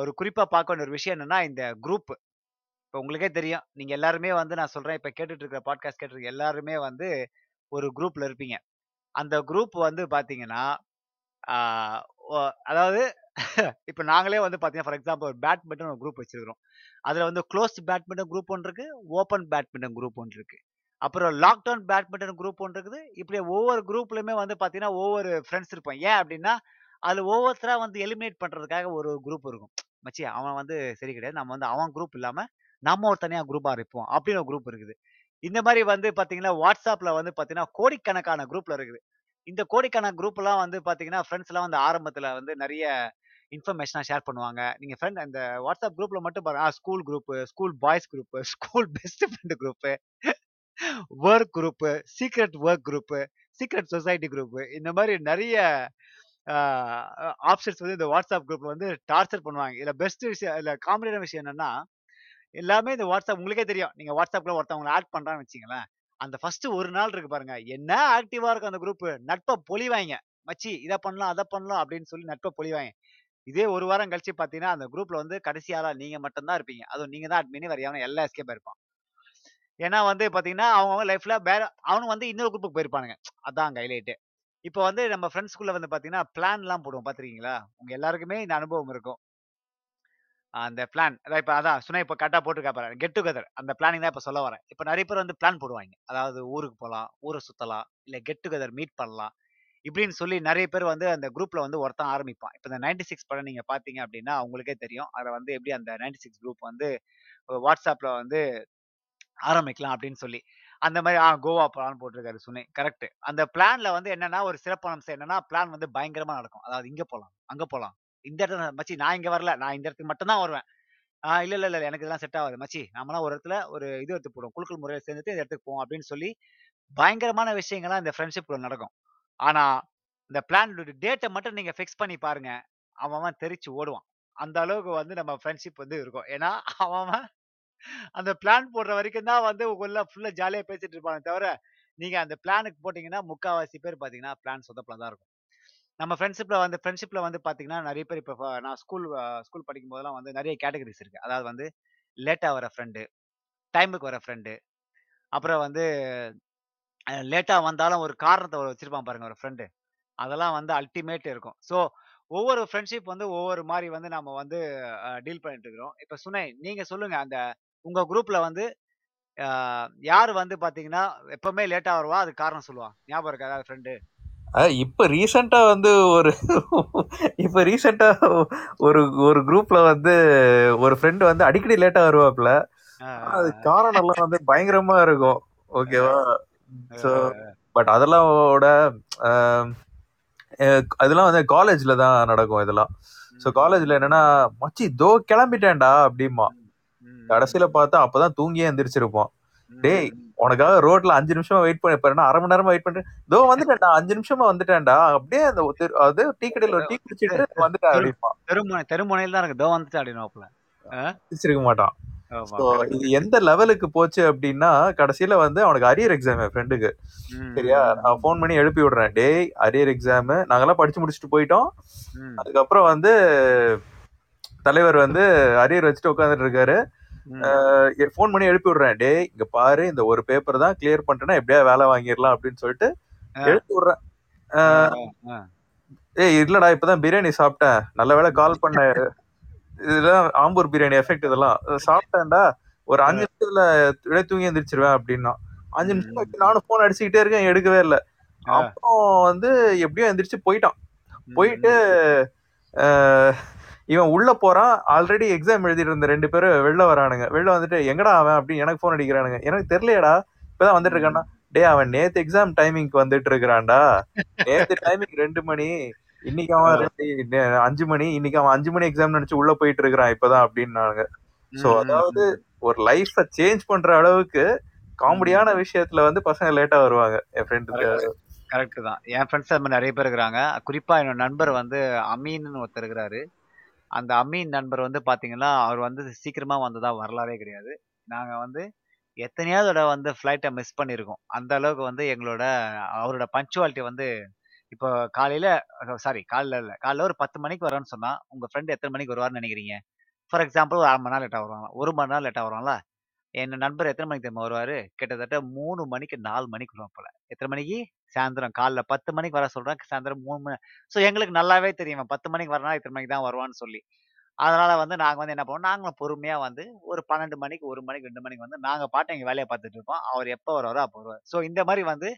S1: ஒரு குறிப்பா பார்க்க வேண்டிய ஒரு விஷயம் என்னன்னா இந்த குரூப் இப்போ உங்களுக்கே தெரியும். நீங்க எல்லாருமே வந்து நான் சொல்றேன். இப்போ கேட்டுட்டு இருக்கிற பாட்காஸ்ட் கேட்டு எல்லாருமே வந்து ஒரு குரூப்ல இருப்பீங்க. அந்த குரூப் வந்து பாத்தீங்கன்னா அதாவது இப்போ நாங்களே வந்து பார்த்தீங்கன்னா ஃபார் எக்ஸாம்பிள் ஒரு பேட்மிண்டன் ஒரு குரூப் வச்சிருக்கிறோம். அதில் வந்து க்ளோஸ் பேட்மிண்டன் குரூப் ஒன்று இருக்கு ஓப்பன் பேட்மிண்டன் குரூப் ஒன்று இருக்கு. அப்புறம் லாக்டவுன் பேட்மிண்டன் குரூப் ஒன்று இருக்குது. இப்படி ஒவ்வொரு குரூப்லையுமே வந்து பார்த்தீங்கன்னா ஒவ்வொரு ஃப்ரெண்ட்ஸ் இருப்போம். ஏன் அப்படின்னா அதில் ஒவ்வொருத்தரா வந்து எலிமினேட் பண்றதுக்காக ஒரு குரூப் இருக்கும். மச்சி அவன் வந்து சரி கிடையாது. நம்ம வந்து அவன் குரூப் இல்லாம நம்ம ஒரு தனியா குரூப்பா இருப்போம் அப்படின்னு ஒரு குரூப் இருக்குது. இந்த மாதிரி வந்து பாத்தீங்கன்னா வாட்ஸ்அப்ல வந்து பாத்தீங்கன்னா கோடிக்கணக்கான குரூப்ல இருக்குது. இந்த கோடிக்கணக்கான குரூப் எல்லாம் வந்து பாத்தீங்கன்னா ஃப்ரெண்ட்ஸ் எல்லாம் வந்து ஆரம்பத்துல வந்து நிறைய இன்ஃபர்மேஷனா ஷேர் பண்ணுவாங்க. நீங்க ஃப்ரெண்ட் அந்த வாட்ஸ்அப் குரூப்ல மட்டும் பாருங்க. School group school boys group school best friend group work group secret work group secret society group இந்த மாதிரி நிறைய ஆப்ஷன்ஸ் வந்து இந்த வாட்ஸ்அப் குரூப்ல வந்து டார்ச்சர் பண்ணுவாங்க. இதுல பெஸ்ட் விஷயம் இல்ல காமெடியான விஷயம் என்னன்னா எல்லாமே இந்த வாட்ஸ்அப் உங்களுக்கே தெரியும். நீங்க வாட்ஸ்அப்ல ஒருத்தவங்களை ஆட் பண்றான்னு வச்சுங்களேன் அந்த ஃபர்ஸ்ட் ஒரு நாள் இருக்கு பாருங்க. என்ன ஆக்டிவா இருக்கும் அந்த குரூப் நட்பை பொழிவாங்க மச்சி இதை பண்ணலாம் அதை பண்ணலாம் அப்படின்னு சொல்லி நட்பை பொழிவாங்க இதே ஒரு வாரம் கழிச்சு பாத்தீங்கன்னா அந்த குரூப்ல வந்து கடைசி நீங்க மட்டும்தான் இருப்பீங்க. அதுவும் நீங்க தான் அட்மினி வேற எவனும் எல்லா எஸ்கேப்பா இருப்பான் ஏன்னா வந்து பாத்தீங்கன்னா அவங்க லைஃப்ல வேற அவனும் வந்து இன்னொரு குரூப்புக்கு போயிருப்பானுங்க. அதான் ஹைலைட்டு இப்போ வந்து நம்ம ஃப்ரெண்ட்ஸ்குள்ள வந்து பார்த்தீங்கன்னா பிளான்லாம் போடுவோம். பார்த்துருக்கீங்களா உங்கள் எல்லாருக்குமே இந்த அனுபவம் இருக்கும். அந்த பிளான் அதான் இப்போ அதான் சுனா இப்போ கரெக்டாக போட்டுருக்கா பாரு. கெட் டுகெதர் அந்த பிளானிங் தான் இப்போ சொல்ல வரேன். இப்போ நிறைய பேர் வந்து பிளான் போடுவாங்க. அதாவது ஊருக்கு போகலாம் ஊரை சுற்றலாம் இல்லை கெட் டுகெதர் மீட் பண்ணலாம். இப்படின்னு சொல்லி நிறைய பேர் வந்து அந்த குரூப்பில் வந்து ஒருத்தன் ஆரம்பிப்பான். இப்போ இந்த நைன்டி சிக்ஸ் படம் நீங்கள் பார்த்தீங்க அப்படின்னா அவங்களுக்கே தெரியும். அதை வந்து எப்படி அந்த நைன்டி சிக்ஸ் குரூப் வந்து வாட்ஸ்அப்பில் வந்து ஆரம்பிக்கலாம் அப்படின்னு சொல்லி. அந்த மாதிரி ஆ கோவா பிளான் போட்டிருக்காரு சுனை. கரெக்ட் அந்த பிளான்ல வந்து என்னன்னா ஒரு சிறப்பு அம்சம் என்னன்னா பிளான் வந்து பயங்கரமா நடக்கும். அதாவது இங்க போலாம் அங்க போலாம். இந்த இடத்துல மச்சி நான் இங்க வரல. நான் இந்த இடத்துக்கு மட்டும் தான் வருவேன். ஆ இல்ல இல்ல இல்ல எனக்கு இதெல்லாம் செட் ஆகாது மச்சி நம்மளாம் ஒரு இடத்துல ஒரு இது எடுத்து போடுவோம் குழுக்கள் முறையில் சேர்ந்துட்டு இந்த இடத்துக்கு போவோம் அப்படின்னு சொல்லி பயங்கரமான விஷயங்கள்லாம் இந்த ஃப்ரெண்ட்ஷிப்ல நடக்கும். ஆனா இந்த பிளான் டேட்டை மட்டும் நீங்க ஃபிக்ஸ் பண்ணி பாருங்க. அவன் அவன் தெரிச்சு ஓடுவான். அந்த அளவுக்கு வந்து நம்ம ஃப்ரெண்ட்ஷிப் வந்து இருக்கும். ஏன்னா அவன் அவன் அந்த பிளான் போடுற வரைக்கும் தான் வந்து உள்ள ஃபுல்லா ஜாலியா பேசிட்டு இருப்பாங்க தவிர நீங்க அந்த பிளானுக்கு போட்டீங்கன்னா முக்காவாசி பேர் பாத்தீங்கன்னா பிளான் சொதப்பல தான் இருக்கும். நம்ம ஃப்ரெண்ட்ஷிப்ல வந்து ஃப்ரெண்ட்ஷிப்ல வந்து பாத்தீங்கன்னா நிறைய பேர் இப்போ நான் ஸ்கூல் ஸ்கூல் படிக்கும் போதெல்லாம் வந்து நிறைய கேட்டகரிஸ் இருக்கு. அதாவது வந்து லேட்டா வர ஃப்ரெண்டு டைமுக்கு வர ஃப்ரெண்டு அப்புறம் வந்து லேட்டா வந்தாலும் ஒரு காரணத்தை வச்சிருப்பான் பாருங்க ஒரு ஃப்ரெண்டு அதெல்லாம் வந்து அல்டிமேட் இருக்கும். ஸோ ஒவ்வொரு ஃப்ரெண்ட்ஷிப் வந்து ஒவ்வொரு மாதிரி வந்து நம்ம வந்து டீல் பண்ணிட்டு இருக்கிறோம். இப்போ சுனை நீங்க சொல்லுங்க அந்த உங்க குரூப்ல வந்து யார் வந்து பாத்தீங்கன்னா எப்பவுமே லேட்டா வருவா அது காரணம் சொல்லுவா. ஞாபகம் இருக்கா? ஏதாவது ஃப்ரெண்டு
S2: இப்ப ரீசெண்டா வந்து ஒரு இப்ப ரீசெண்டா ஒரு ஒரு குரூப்ல வந்து ஒரு ஃப்ரெண்ட் வந்து அடிக்கடி லேட்டா வருவாப்ல. ஆனா அது காரணம் எல்லாம் வந்து பயங்கரமா இருக்கும். ஓகேவா? ஸோ பட் அதெல்லாம் அஹ் அதெல்லாம் வந்து காலேஜ்ல தான் நடக்கும் இதெல்லாம். ஸோ காலேஜ்ல என்னன்னா மச்சி தோ கிளம்பிட்டேன்டா அப்படிமா கடைசியில பார்த்தா அப்பதான் தூங்கியே எந்திரிச்சிருப்போம். டேய் உனக்காக ரோட்ல அஞ்சு நிமிஷமா வெயிட் பண்ணி இப்ப என்ன அரை மணி நேரமா வெயிட் பண்ணிட்டு தோ வந்துட்டேன்டா அஞ்சு நிமிஷமா வந்துட்டேன்டா. அப்படியே அந்த அது டீ கடையில ஒரு டீ குடிச்சிட்டு வந்துட்டேன் அப்படிமா
S1: தெருமுனை தெருமுனையில் தான் இருக்கு. தோ வந்துட்டு
S2: வச்சிருக்க மாட்டான். இது எந்த லெவலுக்கு போச்சு அப்படின்னா கடைசியில வந்து அவனுக்கு அரியர் எக்ஸாம் என் ஃப்ரெண்டுக்கு சரியா? நான் ஃபோன் பண்ணி எழுப்பி விடுறேன். டேய் அரியர் எக்ஸாம் நாங்கெல்லாம் படிச்சு முடிச்சுட்டு போயிட்டோம். அதுக்கப்புறம் வந்து தலைவர் வந்து அரியர் வச்சுட்டு உட்காந்துட்டு இருக்காரு. ஃபோன் பண்ணி எழுப்பி விடுறேன். டேய் இங்க பாரு இந்த ஒரு பேப்பர் தான் கிளியர் பண்ணிட்டேன்னா எப்படியா வேலை வாங்கிடலாம் அப்படின்னு சொல்லிட்டு. எழுப்பி விடுறேன். ஏய் இல்லடா இப்பதான் பிரியாணி சாப்பிட்டேன். நல்ல வேளை கால் பண்ண இதெல்லாம் ஆம்பூர் பிரியாணி எஃபெக்ட் இதெல்லாம். சாப்பிட்டேன்டா ஒரு அஞ்சு நிமிஷத்துல விட தூங்கி எந்திரிச்சிருவேன் அப்படின்னா. அஞ்சு நிமிஷம் நானும் போன் அடிச்சுக்கிட்டே இருக்கேன் எடுக்கவே இல்லை. அப்புறம் வந்து எப்படியோ எந்திரிச்சு போயிட்டான். போயிட்டு இவன் உள்ள போறான் ஆல்ரெடி எக்ஸாம் எழுதிட்டு இருந்த ரெண்டு பேரும் வெளில வரானுங்க. வெளில வந்துட்டு எங்கடா அவன்? அப்படின்னு எனக்கு ஃபோன் அடிக்கிறானுங்க. எனக்கு தெரியலையடா இப்பதான் வந்துட்டு இருக்கான்னா டேய் அவன் நேத்து எக்ஸாம் டைமிங்க்கு வந்துட்டு இருக்கிறான்டா. நேத்து டைமிங் ரெண்டு மணி இன்னைக்கு அவன் அஞ்சு மணி இன்னைக்கு அவன் அஞ்சு மணி எக்ஸாம் நினைச்சு உள்ள போயிட்டு இருக்கிறான் இப்பதான் அப்படின்னாங்க சோ அதாவது ஒரு லைஃப சேஞ்ச் பண்ற அளவுக்கு காமெடியான விஷயத்துல வந்து பசங்க லேட்டா வருவாங்க என் ஃப்ரெண்டு
S1: கரெக்ட் தான். என் ஃப்ரெண்ட்ஸ் அது மாதிரி நிறைய பேர் இருக்கிறாங்க. குறிப்பா என்னோட நண்பர் வந்து அமீன்னு ஒருத்தர் இருக்கிறாரு. அந்த அமீன் நண்பர் வந்து பார்த்தீங்கன்னா அவர் வந்து சீக்கிரமாக வந்ததாக வரலாறே கிடையாது. நாங்கள் வந்து எத்தனையாவது வந்து ஃப்ளைட்டை மிஸ் பண்ணியிருக்கோம். அந்த அளவுக்கு வந்து எங்களோட அவரோட பஞ்சுவாலிட்டி வந்து இப்போ காலையில் சாரி காலையில் இல்லை காலையில் ஒரு பத்து மணிக்கு வரோன்னு சொன்னால் உங்கள் ஃப்ரெண்டு எத்தனை மணிக்கு வருவார்னு நினைக்கிறீங்க? ஃபார் எக்ஸாம்பிள் ஒரு அரை மணி நேரம் லேட்டாக வருவாங்க. ஒரு மணி நேரம் லேட்டாக வருவாங்களா? என் நண்பர் எத்தனை மணிக்கு தெரியுமா வருவார்? கிட்டத்தட்ட மூணு மணிக்கு நாலு மணிக்கு வருவோம் போல எத்தனை மணிக்கு? சாயந்தரம் காலைல பத்து மணிக்கு வர சொல்றேன் சாயந்தரம் மூணு மணி ஸோ எங்களுக்கு நல்லாவே தெரியும். பத்து மணிக்கு வரனா இத்தனை மணிக்கு தான் வருவான்னு சொல்லி. அதனால வந்து நாங்கள் வந்து என்ன பண்ணுவோம் நாங்களும் பொறுமையாக வந்து ஒரு பன்னெண்டு மணிக்கு ஒரு மணிக்கு ரெண்டு மணிக்கு வந்து நாங்கள் பாட்டு எங்கள் வேலையை பார்த்துட்டு இருப்போம். அவர் எப்போ வருவாரோ அப்போ வருவார். ஸோ இந்த மாதிரி வந்து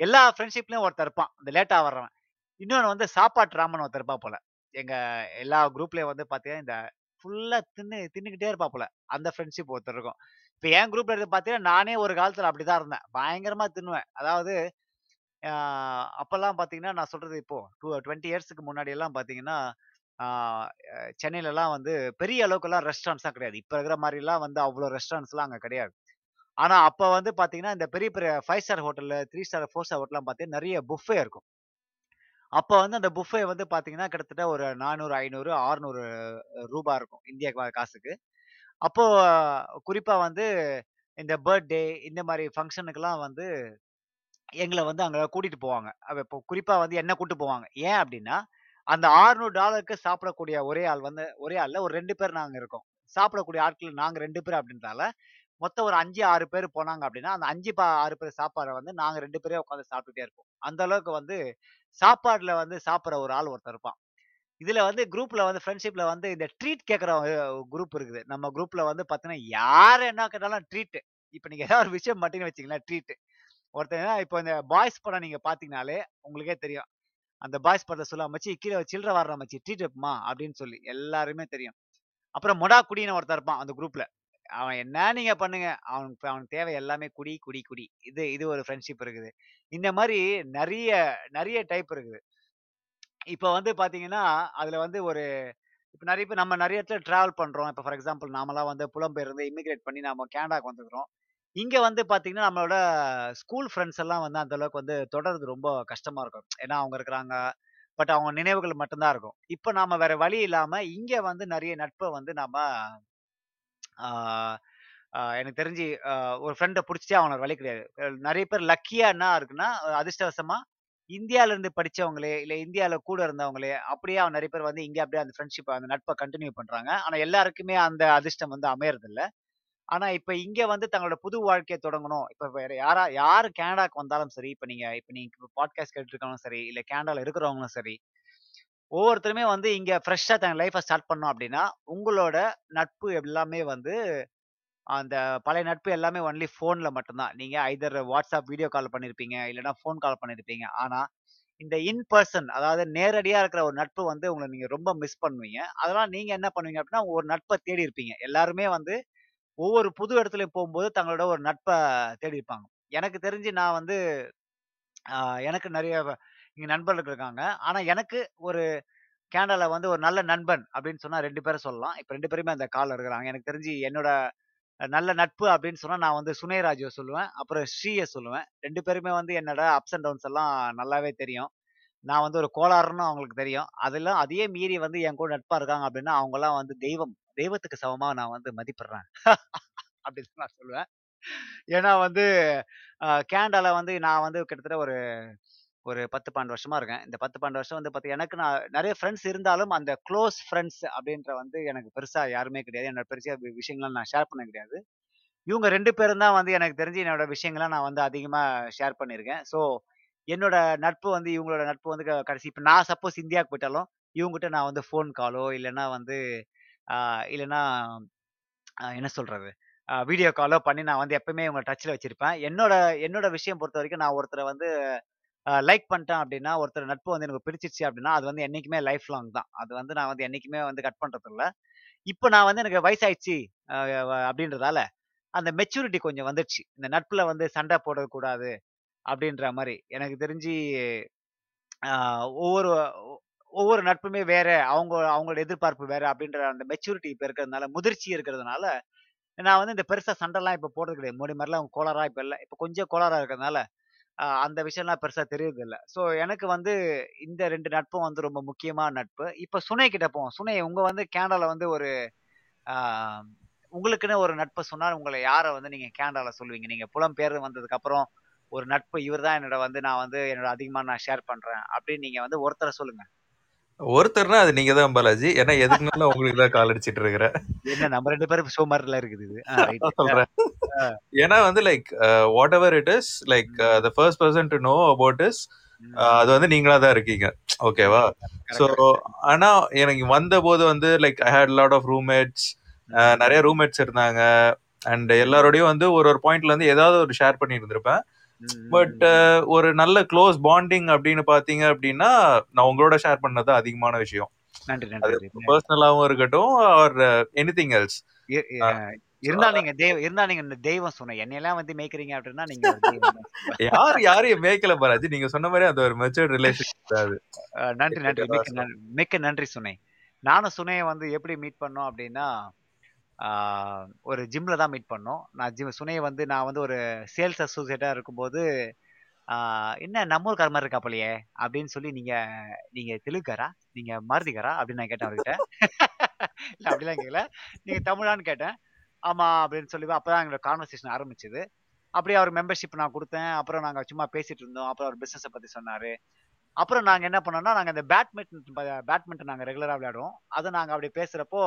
S1: எல்லா ஃப்ரெண்ட்ஷிப்லேயும் ஒருத்தர் இருப்பான். இந்த லேட்டாக வர்றவன். இன்னொன்று வந்து சாப்பாட்டு ராமன் ஒருத்தர் இருப்பா போல. எங்கள் எல்லா குரூப்லேயும் வந்து பார்த்தீங்கன்னா இந்த ஃபுல்லாக தின்னு தின்னுக்கிட்டே இருப்பா போல. அந்த ஃப்ரெண்ட்ஷிப் ஒருத்தர் இருக்கும். இப்போ என் குரூப்ல இருந்து பார்த்தீங்கன்னா நானே ஒரு காலத்துல அப்படிதான் இருந்தேன். பயங்கரமாக தின்னுவேன். அதாவது அப்போல்லாம் பார்த்தீங்கன்னா நான் சொல்றது இப்போ டூ டுவெண்ட்டி இயர்ஸ்க்கு முன்னாடி எல்லாம் பாத்தீங்கன்னா சென்னையிலலாம் வந்து பெரிய அளவுக்குலாம் ரெஸ்டாரண்ட்ஸ்லாம் கிடையாது. இப்போ இருக்கிற மாதிரிலாம் வந்து அவ்வளோ ரெஸ்டாரண்ட்ஸ்லாம் அங்கே கிடையாது. ஆனா அப்போ வந்து பார்த்தீங்கன்னா இந்த பெரிய பெரிய ஃபைவ் ஸ்டார் ஹோட்டலில் த்ரீ ஸ்டார் ஃபோர் ஸ்டார் ஹோட்டல்லாம் பார்த்தீங்கன்னா நிறைய புஃபே இருக்கும். அப்போ வந்து அந்த புஃபே வந்து பாத்தீங்கன்னா கிட்டத்தட்ட ஒரு நானூறு ஐநூறு ஆறுநூறு ரூபாய் இருக்கும் இந்திய காசுக்கு. அப்போ குறிப்பா வந்து இந்த பர்த்டே இந்த மாதிரி ஃபங்க்ஷனுக்கெல்லாம் வந்து எங்களை வந்து அங்கே கூட்டிட்டு போவாங்க. இப்போ குறிப்பாக வந்து என்ன கூட்டு போவாங்க? ஏன் அப்படின்னா அந்த 600 டாலருக்கு சாப்பிடக்கூடிய ஒரே ஆள் வந்து ஒரே ஆள்ல ஒரு ரெண்டு பேர் நாங்கள் இருக்கோம். சாப்பிடக்கூடிய ஆட்கள் நாங்கள் ரெண்டு பேர் அப்படின்றதால மொத்தம் ஒரு அஞ்சு ஆறு பேர் போனாங்க அப்படின்னா அந்த அஞ்சு பா ஆறு பேர் சாப்பாடை வந்து நாங்கள் ரெண்டு பேரே உட்காந்து சாப்பிட்டுட்டே இருப்போம். அந்த அளவுக்கு வந்து சாப்பாட்டில் வந்து சாப்பிட்ற ஒரு ஆள் ஒருத்தர் இருப்பான். இதுல வந்து குரூப்ல வந்து ஃப்ரெண்ட்ஷிப்ல வந்து இந்த ட்ரீட் கேட்குற குரூப் இருக்குது. நம்ம குரூப்ல வந்து பார்த்தீங்கன்னா யார் என்ன கேட்டாலும் ட்ரீட் இப்போ நீங்க ஏதாவது ஒரு விஷயம் மாட்டீங்கன்னு வச்சுங்களேன் ட்ரீட் ஒருத்தன் இப்போ இந்த பாய்ஸ் படம் நீங்க பாத்தீங்கனாலே உங்களுக்கே தெரியும். அந்த பாய்ஸ் படத்தை சொல்ல மச்சி கீழே சில்லற வர்ற மச்சி ட்ரீட் அப்படின்னு சொல்லி எல்லாருமே தெரியும். அப்புறம் மொடா குடின்னு ஒருத்தர் இருப்பான் அந்த குரூப்ல அவன் என்ன நீங்க பண்ணுங்க? அவனுக்கு அவனுக்கு தேவை எல்லாமே குடி குடி குடி. இது இது ஒரு ஃப்ரெண்ட்ஷிப் இருக்குது. இந்த மாதிரி நிறைய நிறைய டைப் இருக்குது. இப்போ வந்து பாத்தீங்கன்னா அதுல வந்து ஒரு இப்போ நிறைய பேர் நம்ம நிறைய இடத்துல டிராவல் பண்றோம். இப்போ ஃபார் எக்ஸாம்பிள் நாமலாம் வந்து புலம்பெயர்ந்து இமிகிரேட் பண்ணி நாம கேனடாக்கு வந்துக்கிறோம். இங்கே வந்து பார்த்தீங்கன்னா நம்மளோட ஸ்கூல் ஃப்ரெண்ட்ஸ் எல்லாம் வந்து அந்த அளவுக்கு வந்து தொடர்றது ரொம்ப கஷ்டமா இருக்கும். ஏன்னா அவங்க இருக்கிறாங்க. பட் அவங்க நினைவுகள் மட்டும்தான் இருக்கும். இப்போ நாம வேற வழி இல்லாமல் இங்கே வந்து நிறைய நட்பை வந்து நாம் எனக்கு தெரிஞ்சு ஒரு ஃப்ரெண்டை பிடிச்சிட்டே அவனோட வழி கிடையாது. நிறைய பேர் லக்கியா என்ன இருக்குன்னா அதிர்ஷ்டவசமாக இந்தியாவிலேருந்து படித்தவங்களே இல்லை படிச்சவங்களே கூட இருந்தவங்களே அப்படியே அவன் நிறைய பேர் வந்து இங்கே அப்படியே அந்த ஃப்ரெண்ட்ஷிப் அந்த நட்பை கண்டினியூ பண்ணுறாங்க ஆனால் எல்லாருக்குமே அந்த அதிர்ஷ்டம் வந்து அமையறதில்ல. ஆனா இப்ப இங்க வந்து தங்களோட புது வாழ்க்கையை தொடங்கணும். இப்ப வேற யாரா யாரு கனடாக்கு வந்தாலும் சரி இப்ப நீங்க இப்ப நீங்க பாட்காஸ்ட் கேட்டு இருக்கவங்களும் சரி இல்ல கனடால இருக்கிறவங்களும் சரி ஒவ்வொருத்தருமே வந்து இங்க ஃப்ரெஷ்ஷா தங்க லைஃபை ஸ்டார்ட் பண்ணோம் அப்படின்னா உங்களோட நட்பு எல்லாமே வந்து அந்த பழைய நட்பு எல்லாமே ஒன்லி ஃபோனில் மட்டும்தான். நீங்கள் ஐதர் வாட்ஸ்அப் வீடியோ கால் பண்ணியிருப்பீங்க இல்லைன்னா ஃபோன் கால் பண்ணியிருப்பீங்க ஆனால் இந்த இன் பர்சன் அதாவது நேரடியாக இருக்கிற ஒரு நட்பு வந்து உங்களை நீங்கள் ரொம்ப மிஸ் பண்ணுவீங்க. அதெல்லாம் நீங்கள் என்ன பண்ணுவீங்க அப்படின்னா ஒரு நட்பை தேடி இருப்பீங்க. எல்லாருமே வந்து ஒவ்வொரு புது இடத்துலையும் போகும்போது தங்களோட ஒரு நட்பை தேடி இருப்பாங்க. எனக்கு தெரிஞ்சு நான் வந்து எனக்கு நிறைய இங்கே நண்பர்கள் இருக்காங்க. ஆனால் எனக்கு ஒரு கேனடாவில் வந்து ஒரு நல்ல நண்பன் அப்படின்னு சொன்னால் ரெண்டு பேரை சொல்லலாம். இப்போ ரெண்டு பேருமே அந்த காலில் இருக்கிறாங்க. எனக்கு தெரிஞ்சு என்னோட நல்ல நட்பு அப்படின்னு சொன்னால் நான் வந்து சுனேராஜுவை சொல்லுவேன். அப்புறம் ஸ்ரீயை சொல்லுவேன். ரெண்டு பேருமே வந்து என்னோட அப்ஸ் அண்ட் டவுன்ஸ் எல்லாம் நல்லாவே தெரியும். நான் வந்து ஒரு கோளாறுன்னு அவங்களுக்கு தெரியும். அதெல்லாம் அதையே மீறி வந்து என் கூட நட்பாக இருக்காங்க அப்படின்னா அவங்களாம் வந்து தெய்வம். தெய்வத்துக்கு சமமா நான் வந்து மதிப்பிடுறேன். அப்படின்னு நான் சொல்லுவேன். ஏன்னா வந்து கேண்டால வந்து நான் வந்து கிட்டத்தட்ட ஒரு ஒரு பத்து பன்னெண்டு வருஷமா இருக்கேன். இந்த பத்து பன்னெண்டு வருஷம் வந்து பார்த்து எனக்கு நான் நிறைய ஃப்ரெண்ட்ஸ் இருந்தாலும் அந்த க்ளோஸ் ஃப்ரெண்ட்ஸ் அப்படின்ற வந்து எனக்கு பெருசா யாருமே கிடையாது. என்னோட பெருசா விஷயங்கள்லாம் நான் ஷேர் பண்ண கிடையாது. இவங்க ரெண்டு பேரும் தான் வந்து எனக்கு தெரிஞ்சு என்னோட விஷயங்களை நான் வந்து அதிகமாக ஷேர் பண்ணியிருக்கேன். ஸோ என்னோட நட்பு வந்து இவங்களோட நட்பு வந்து கடைசி இப்போ நான் சப்போஸ் இந்தியாவுக்கு போயிட்டாலும் இவங்ககிட்ட நான் வந்து ஃபோன் காலோ இல்லைன்னா வந்து இல்லைன்னா என்ன சொல்றது? வீடியோ காலோ பண்ணி நான் வந்து எப்பவுமே இவங்க டச்சில் வச்சிருப்பேன். என்னோட என்னோட விஷயம் பொறுத்த வரைக்கும் நான் ஒருத்தரை வந்து லைக் பண்ணிட்டேன் அப்படின்னா ஒருத்தர் நட்பு வந்து எனக்கு பிரிச்சிச்சு அப்படின்னா அது வந்து என்றைக்குமே லைஃப் லாங் தான். அது வந்து நான் வந்து என்றைக்குமே வந்து கட் பண்ணுறதில்ல இப்போ நான் வந்து எனக்கு வயசாயிடுச்சு அப்படின்றதால அந்த மெச்சூரிட்டி கொஞ்சம் வந்துடுச்சு இந்த நட்பில் வந்து சண்டை போடக்கூடாது அப்படின்ற மாதிரி. எனக்கு தெரிஞ்சு ஒவ்வொரு ஒவ்வொரு நட்புமே வேற அவங்க அவங்களோட எதிர்பார்ப்பு வேற அப்படின்ற அந்த மெச்சூரிட்டி இப்போ இருக்கிறதுனால முதிர்ச்சி இருக்கிறதுனால நான் வந்து இந்த பெருசாக சண்டைலாம் இப்போ போடுறது கிடையாது. முடி மாதிரிலாம் அவங்க கோளாராக இப்போ இல்லை. இப்போ கொஞ்சம் கோளாராக இருக்கிறதுனால அந்த விஷயம்லாம் பெருசாக தெரியுது இல்லை. ஸோ எனக்கு வந்து இந்த ரெண்டு நட்பும் வந்து ரொம்ப முக்கியமான நட்பு. இப்போ சுனை கிட்ட போவோம். சுனை உங்க வந்து கேனடாவில் வந்து ஒரு உங்களுக்குன்னு ஒரு நட்பு சொன்னால் உங்களை யாரை வந்து நீங்கள் கேனடாவில் சொல்லுவீங்க? நீங்கள் புலம்பெயர் வந்ததுக்கப்புறம் ஒரு நட்பு இவர்தான் என்னோட வந்து நான் வந்து என்னோட அதிகமாக நான் ஷேர் பண்ணுறேன் அப்படின்னு நீங்கள் வந்து ஒருத்தரை சொல்லுங்கள்
S2: ஒருத்தர்னா அது நீங்க தான் பாலாஜி ஏன்னா எதுக்குனாலும் உங்களுக்கு தான் கால் அடிச்சிட்டு இருக்கிற?
S1: என்ன நம்ம ரெண்டு பேரும் ஷோ மாதிரில இருக்குது இது.
S2: சொல்றேன். ஏன்னா வந்து like whatever it is like the first person to know about is அது வந்து நீங்களா தான் இருக்கீங்க. ஓகேவா? ஸோ ஆனா எனக்கு வந்த போது வந்து like I hate lot of roommates நிறைய ரூம்மேட்ஸ் இருந்தாங்க. அண்ட் எல்லாரோடையும் வந்து ஒரு ஒரு பாயிண்ட்ல இருந்து ஏதாவது ஒரு ஷேர் பண்ணி இருந்திருப்பேன். பட் ஒரு நல்ல க்ளோஸ் பாண்டிங் அப்படின்னு பாத்தீங்க அப்படின்னா நான் உங்களோட ஷேர் பண்ணது அதிகமான விஷயம்.
S1: நன்றி
S2: பர்சனலாவும் இருக்கட்டும் ஆர் எனிதிங் எல்ஸ்
S1: இருந்தா நீங்க தெய்வம் இருந்தா நீங்க இந்த தெய்வம் சொன்ன என்னையெல்லாம் வந்து மேய்க்கிறீங்க அப்படின்னா நீங்க.
S2: யார் யாரையும் மேய்க்கல பாராஜி நீங்க சொன்ன மாதிரி அது ஒரு மெச்சூர்ட் ரிலேஷன்
S1: நன்றி நன்றி. மிக்க நன்றி சுனை நானும் சுனையை வந்து எப்படி மீட் பண்ணோம் அப்படின்னா ஒரு ஜிம்மில் தான் மீட் பண்ணோம். நான் ஜிம் சுனையை வந்து நான் வந்து ஒரு சேல்ஸ் அசோசியேட்டாக இருக்கும்போது என்ன நம்ம மாதிரி இருக்கா அப்படின்னு சொல்லி நீங்கள் நீங்கள் தெலுங்குக்காரா நீங்கள் மாருதிக்காரா அப்படின்னு நான் கேட்டேன் அவர்கிட்ட. இல்லை அப்படிலாம் கேட்கல நீங்கள் தமிழான்னு கேட்டேன். ஆமாம் அப்படின்னு சொல்லி அப்பதான் எங்களோட கான்வர்சேஷன் ஆரம்பிச்சது. அப்படியே அவர் மெம்பர்ஷிப் நான் கொடுத்தேன். அப்புறம் நாங்கள் சும்மா பேசிகிட்டு இருந்தோம். அப்புறம் அவர் பிஸ்னஸை பற்றி சொன்னார். அப்புறம் நாங்கள் என்ன பண்ணோம்னா நாங்கள் இந்த பேட்மிண்டன் பேட்மிண்டன் நாங்கள் ரெகுலராக விளையாடுவோம். அதை நாங்கள் அப்படி பேசுகிறப்போ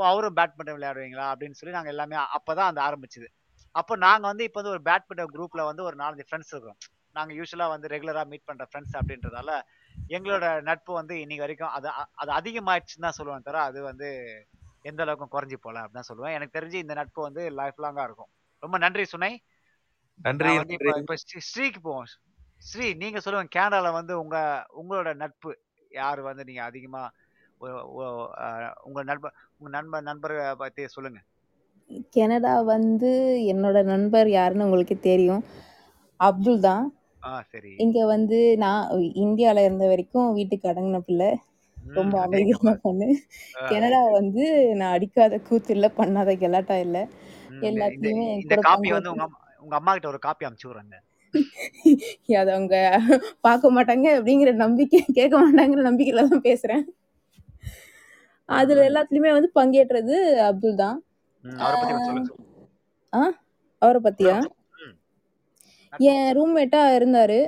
S1: ஓ அவரும் பேட்மிண்டன் விளையாடுவீங்களா? அப்படின்னு சொல்லி நாங்க எல்லாமே அப்பதான் அந்த ஆரம்பிச்சது. அப்போ நாங்க வந்து இப்போ வந்து ஒரு பேட்மிண்டன் குரூப்ல வந்து ஒரு நாலஞ்சு ஃப்ரெண்ட்ஸ் இருக்கோம். நாங்க யூஸ்வலா வந்து ரெகுலரா மீட் பண்ற ஃப்ரெண்ட்ஸ் அப்படின்றதால எங்களோட நட்பு வந்து இன்னைக்கு வரைக்கும் அது அது அதிகமாயிடுச்சுன்னு தான் சொல்லுவேன் தவிர அது வந்து எந்த அளவுக்கும் குறைஞ்சி போல அப்படின்னு தான் சொல்லுவேன். எனக்கு தெரிஞ்சு இந்த நட்பு வந்து லைஃப் லாங்கா இருக்கும். ரொம்ப நன்றி சுனை.
S2: நன்றி
S1: இப்போ ஸ்ரீக்கு போவோம். ஸ்ரீ நீங்க சொல்லுங்க கனடால வந்து உங்க உங்களோட நட்பு யார் வந்து நீங்க அதிகமா உங்க நண்பர் உங்க நண்பர் நண்பரை பத்தி சொல்லுங்க.
S3: கனடா வந்து என்னோட நண்பர் யாருன்னு உங்களுக்கு தெரியும். அப்துல் தான்.
S1: ஆ சரி.
S3: இங்க வந்து நான் இந்தியால இருந்த வரைக்கும் வீட்டுக்கு அடங்கின பிள்ளை.
S1: ம்
S3: ரொம்ப அமைதியான பொண்ணு.
S1: ஆ
S3: கனடா வந்து நான் அடிக்காத கூத்து இல்ல பண்ணாத கெலாட்டா இல்ல.
S1: ம் இந்த இந்த
S3: எல்லாத்துலயுமே என்
S1: இந்த
S3: கூட
S1: காப்பி வந்து உங்க அம்மா உங்க அம்மா கிட்ட ஒரு காப்பி அமுச்சு விடுறேங்க.
S3: அது அவங்க பார்க்க மாட்டாங்க அப்படிங்கிற நம்பிக்கை கேட்க மாட்டாங்கிற நம்பிக்கையில தான் பேசுறேன். அதுல எல்லாத்துலயுமே வந்து பங்கேற்றது அப்துல் தான். ஆ? அவரை பத்தியா? என் ரூம்மேட்டா இருந்தாரு.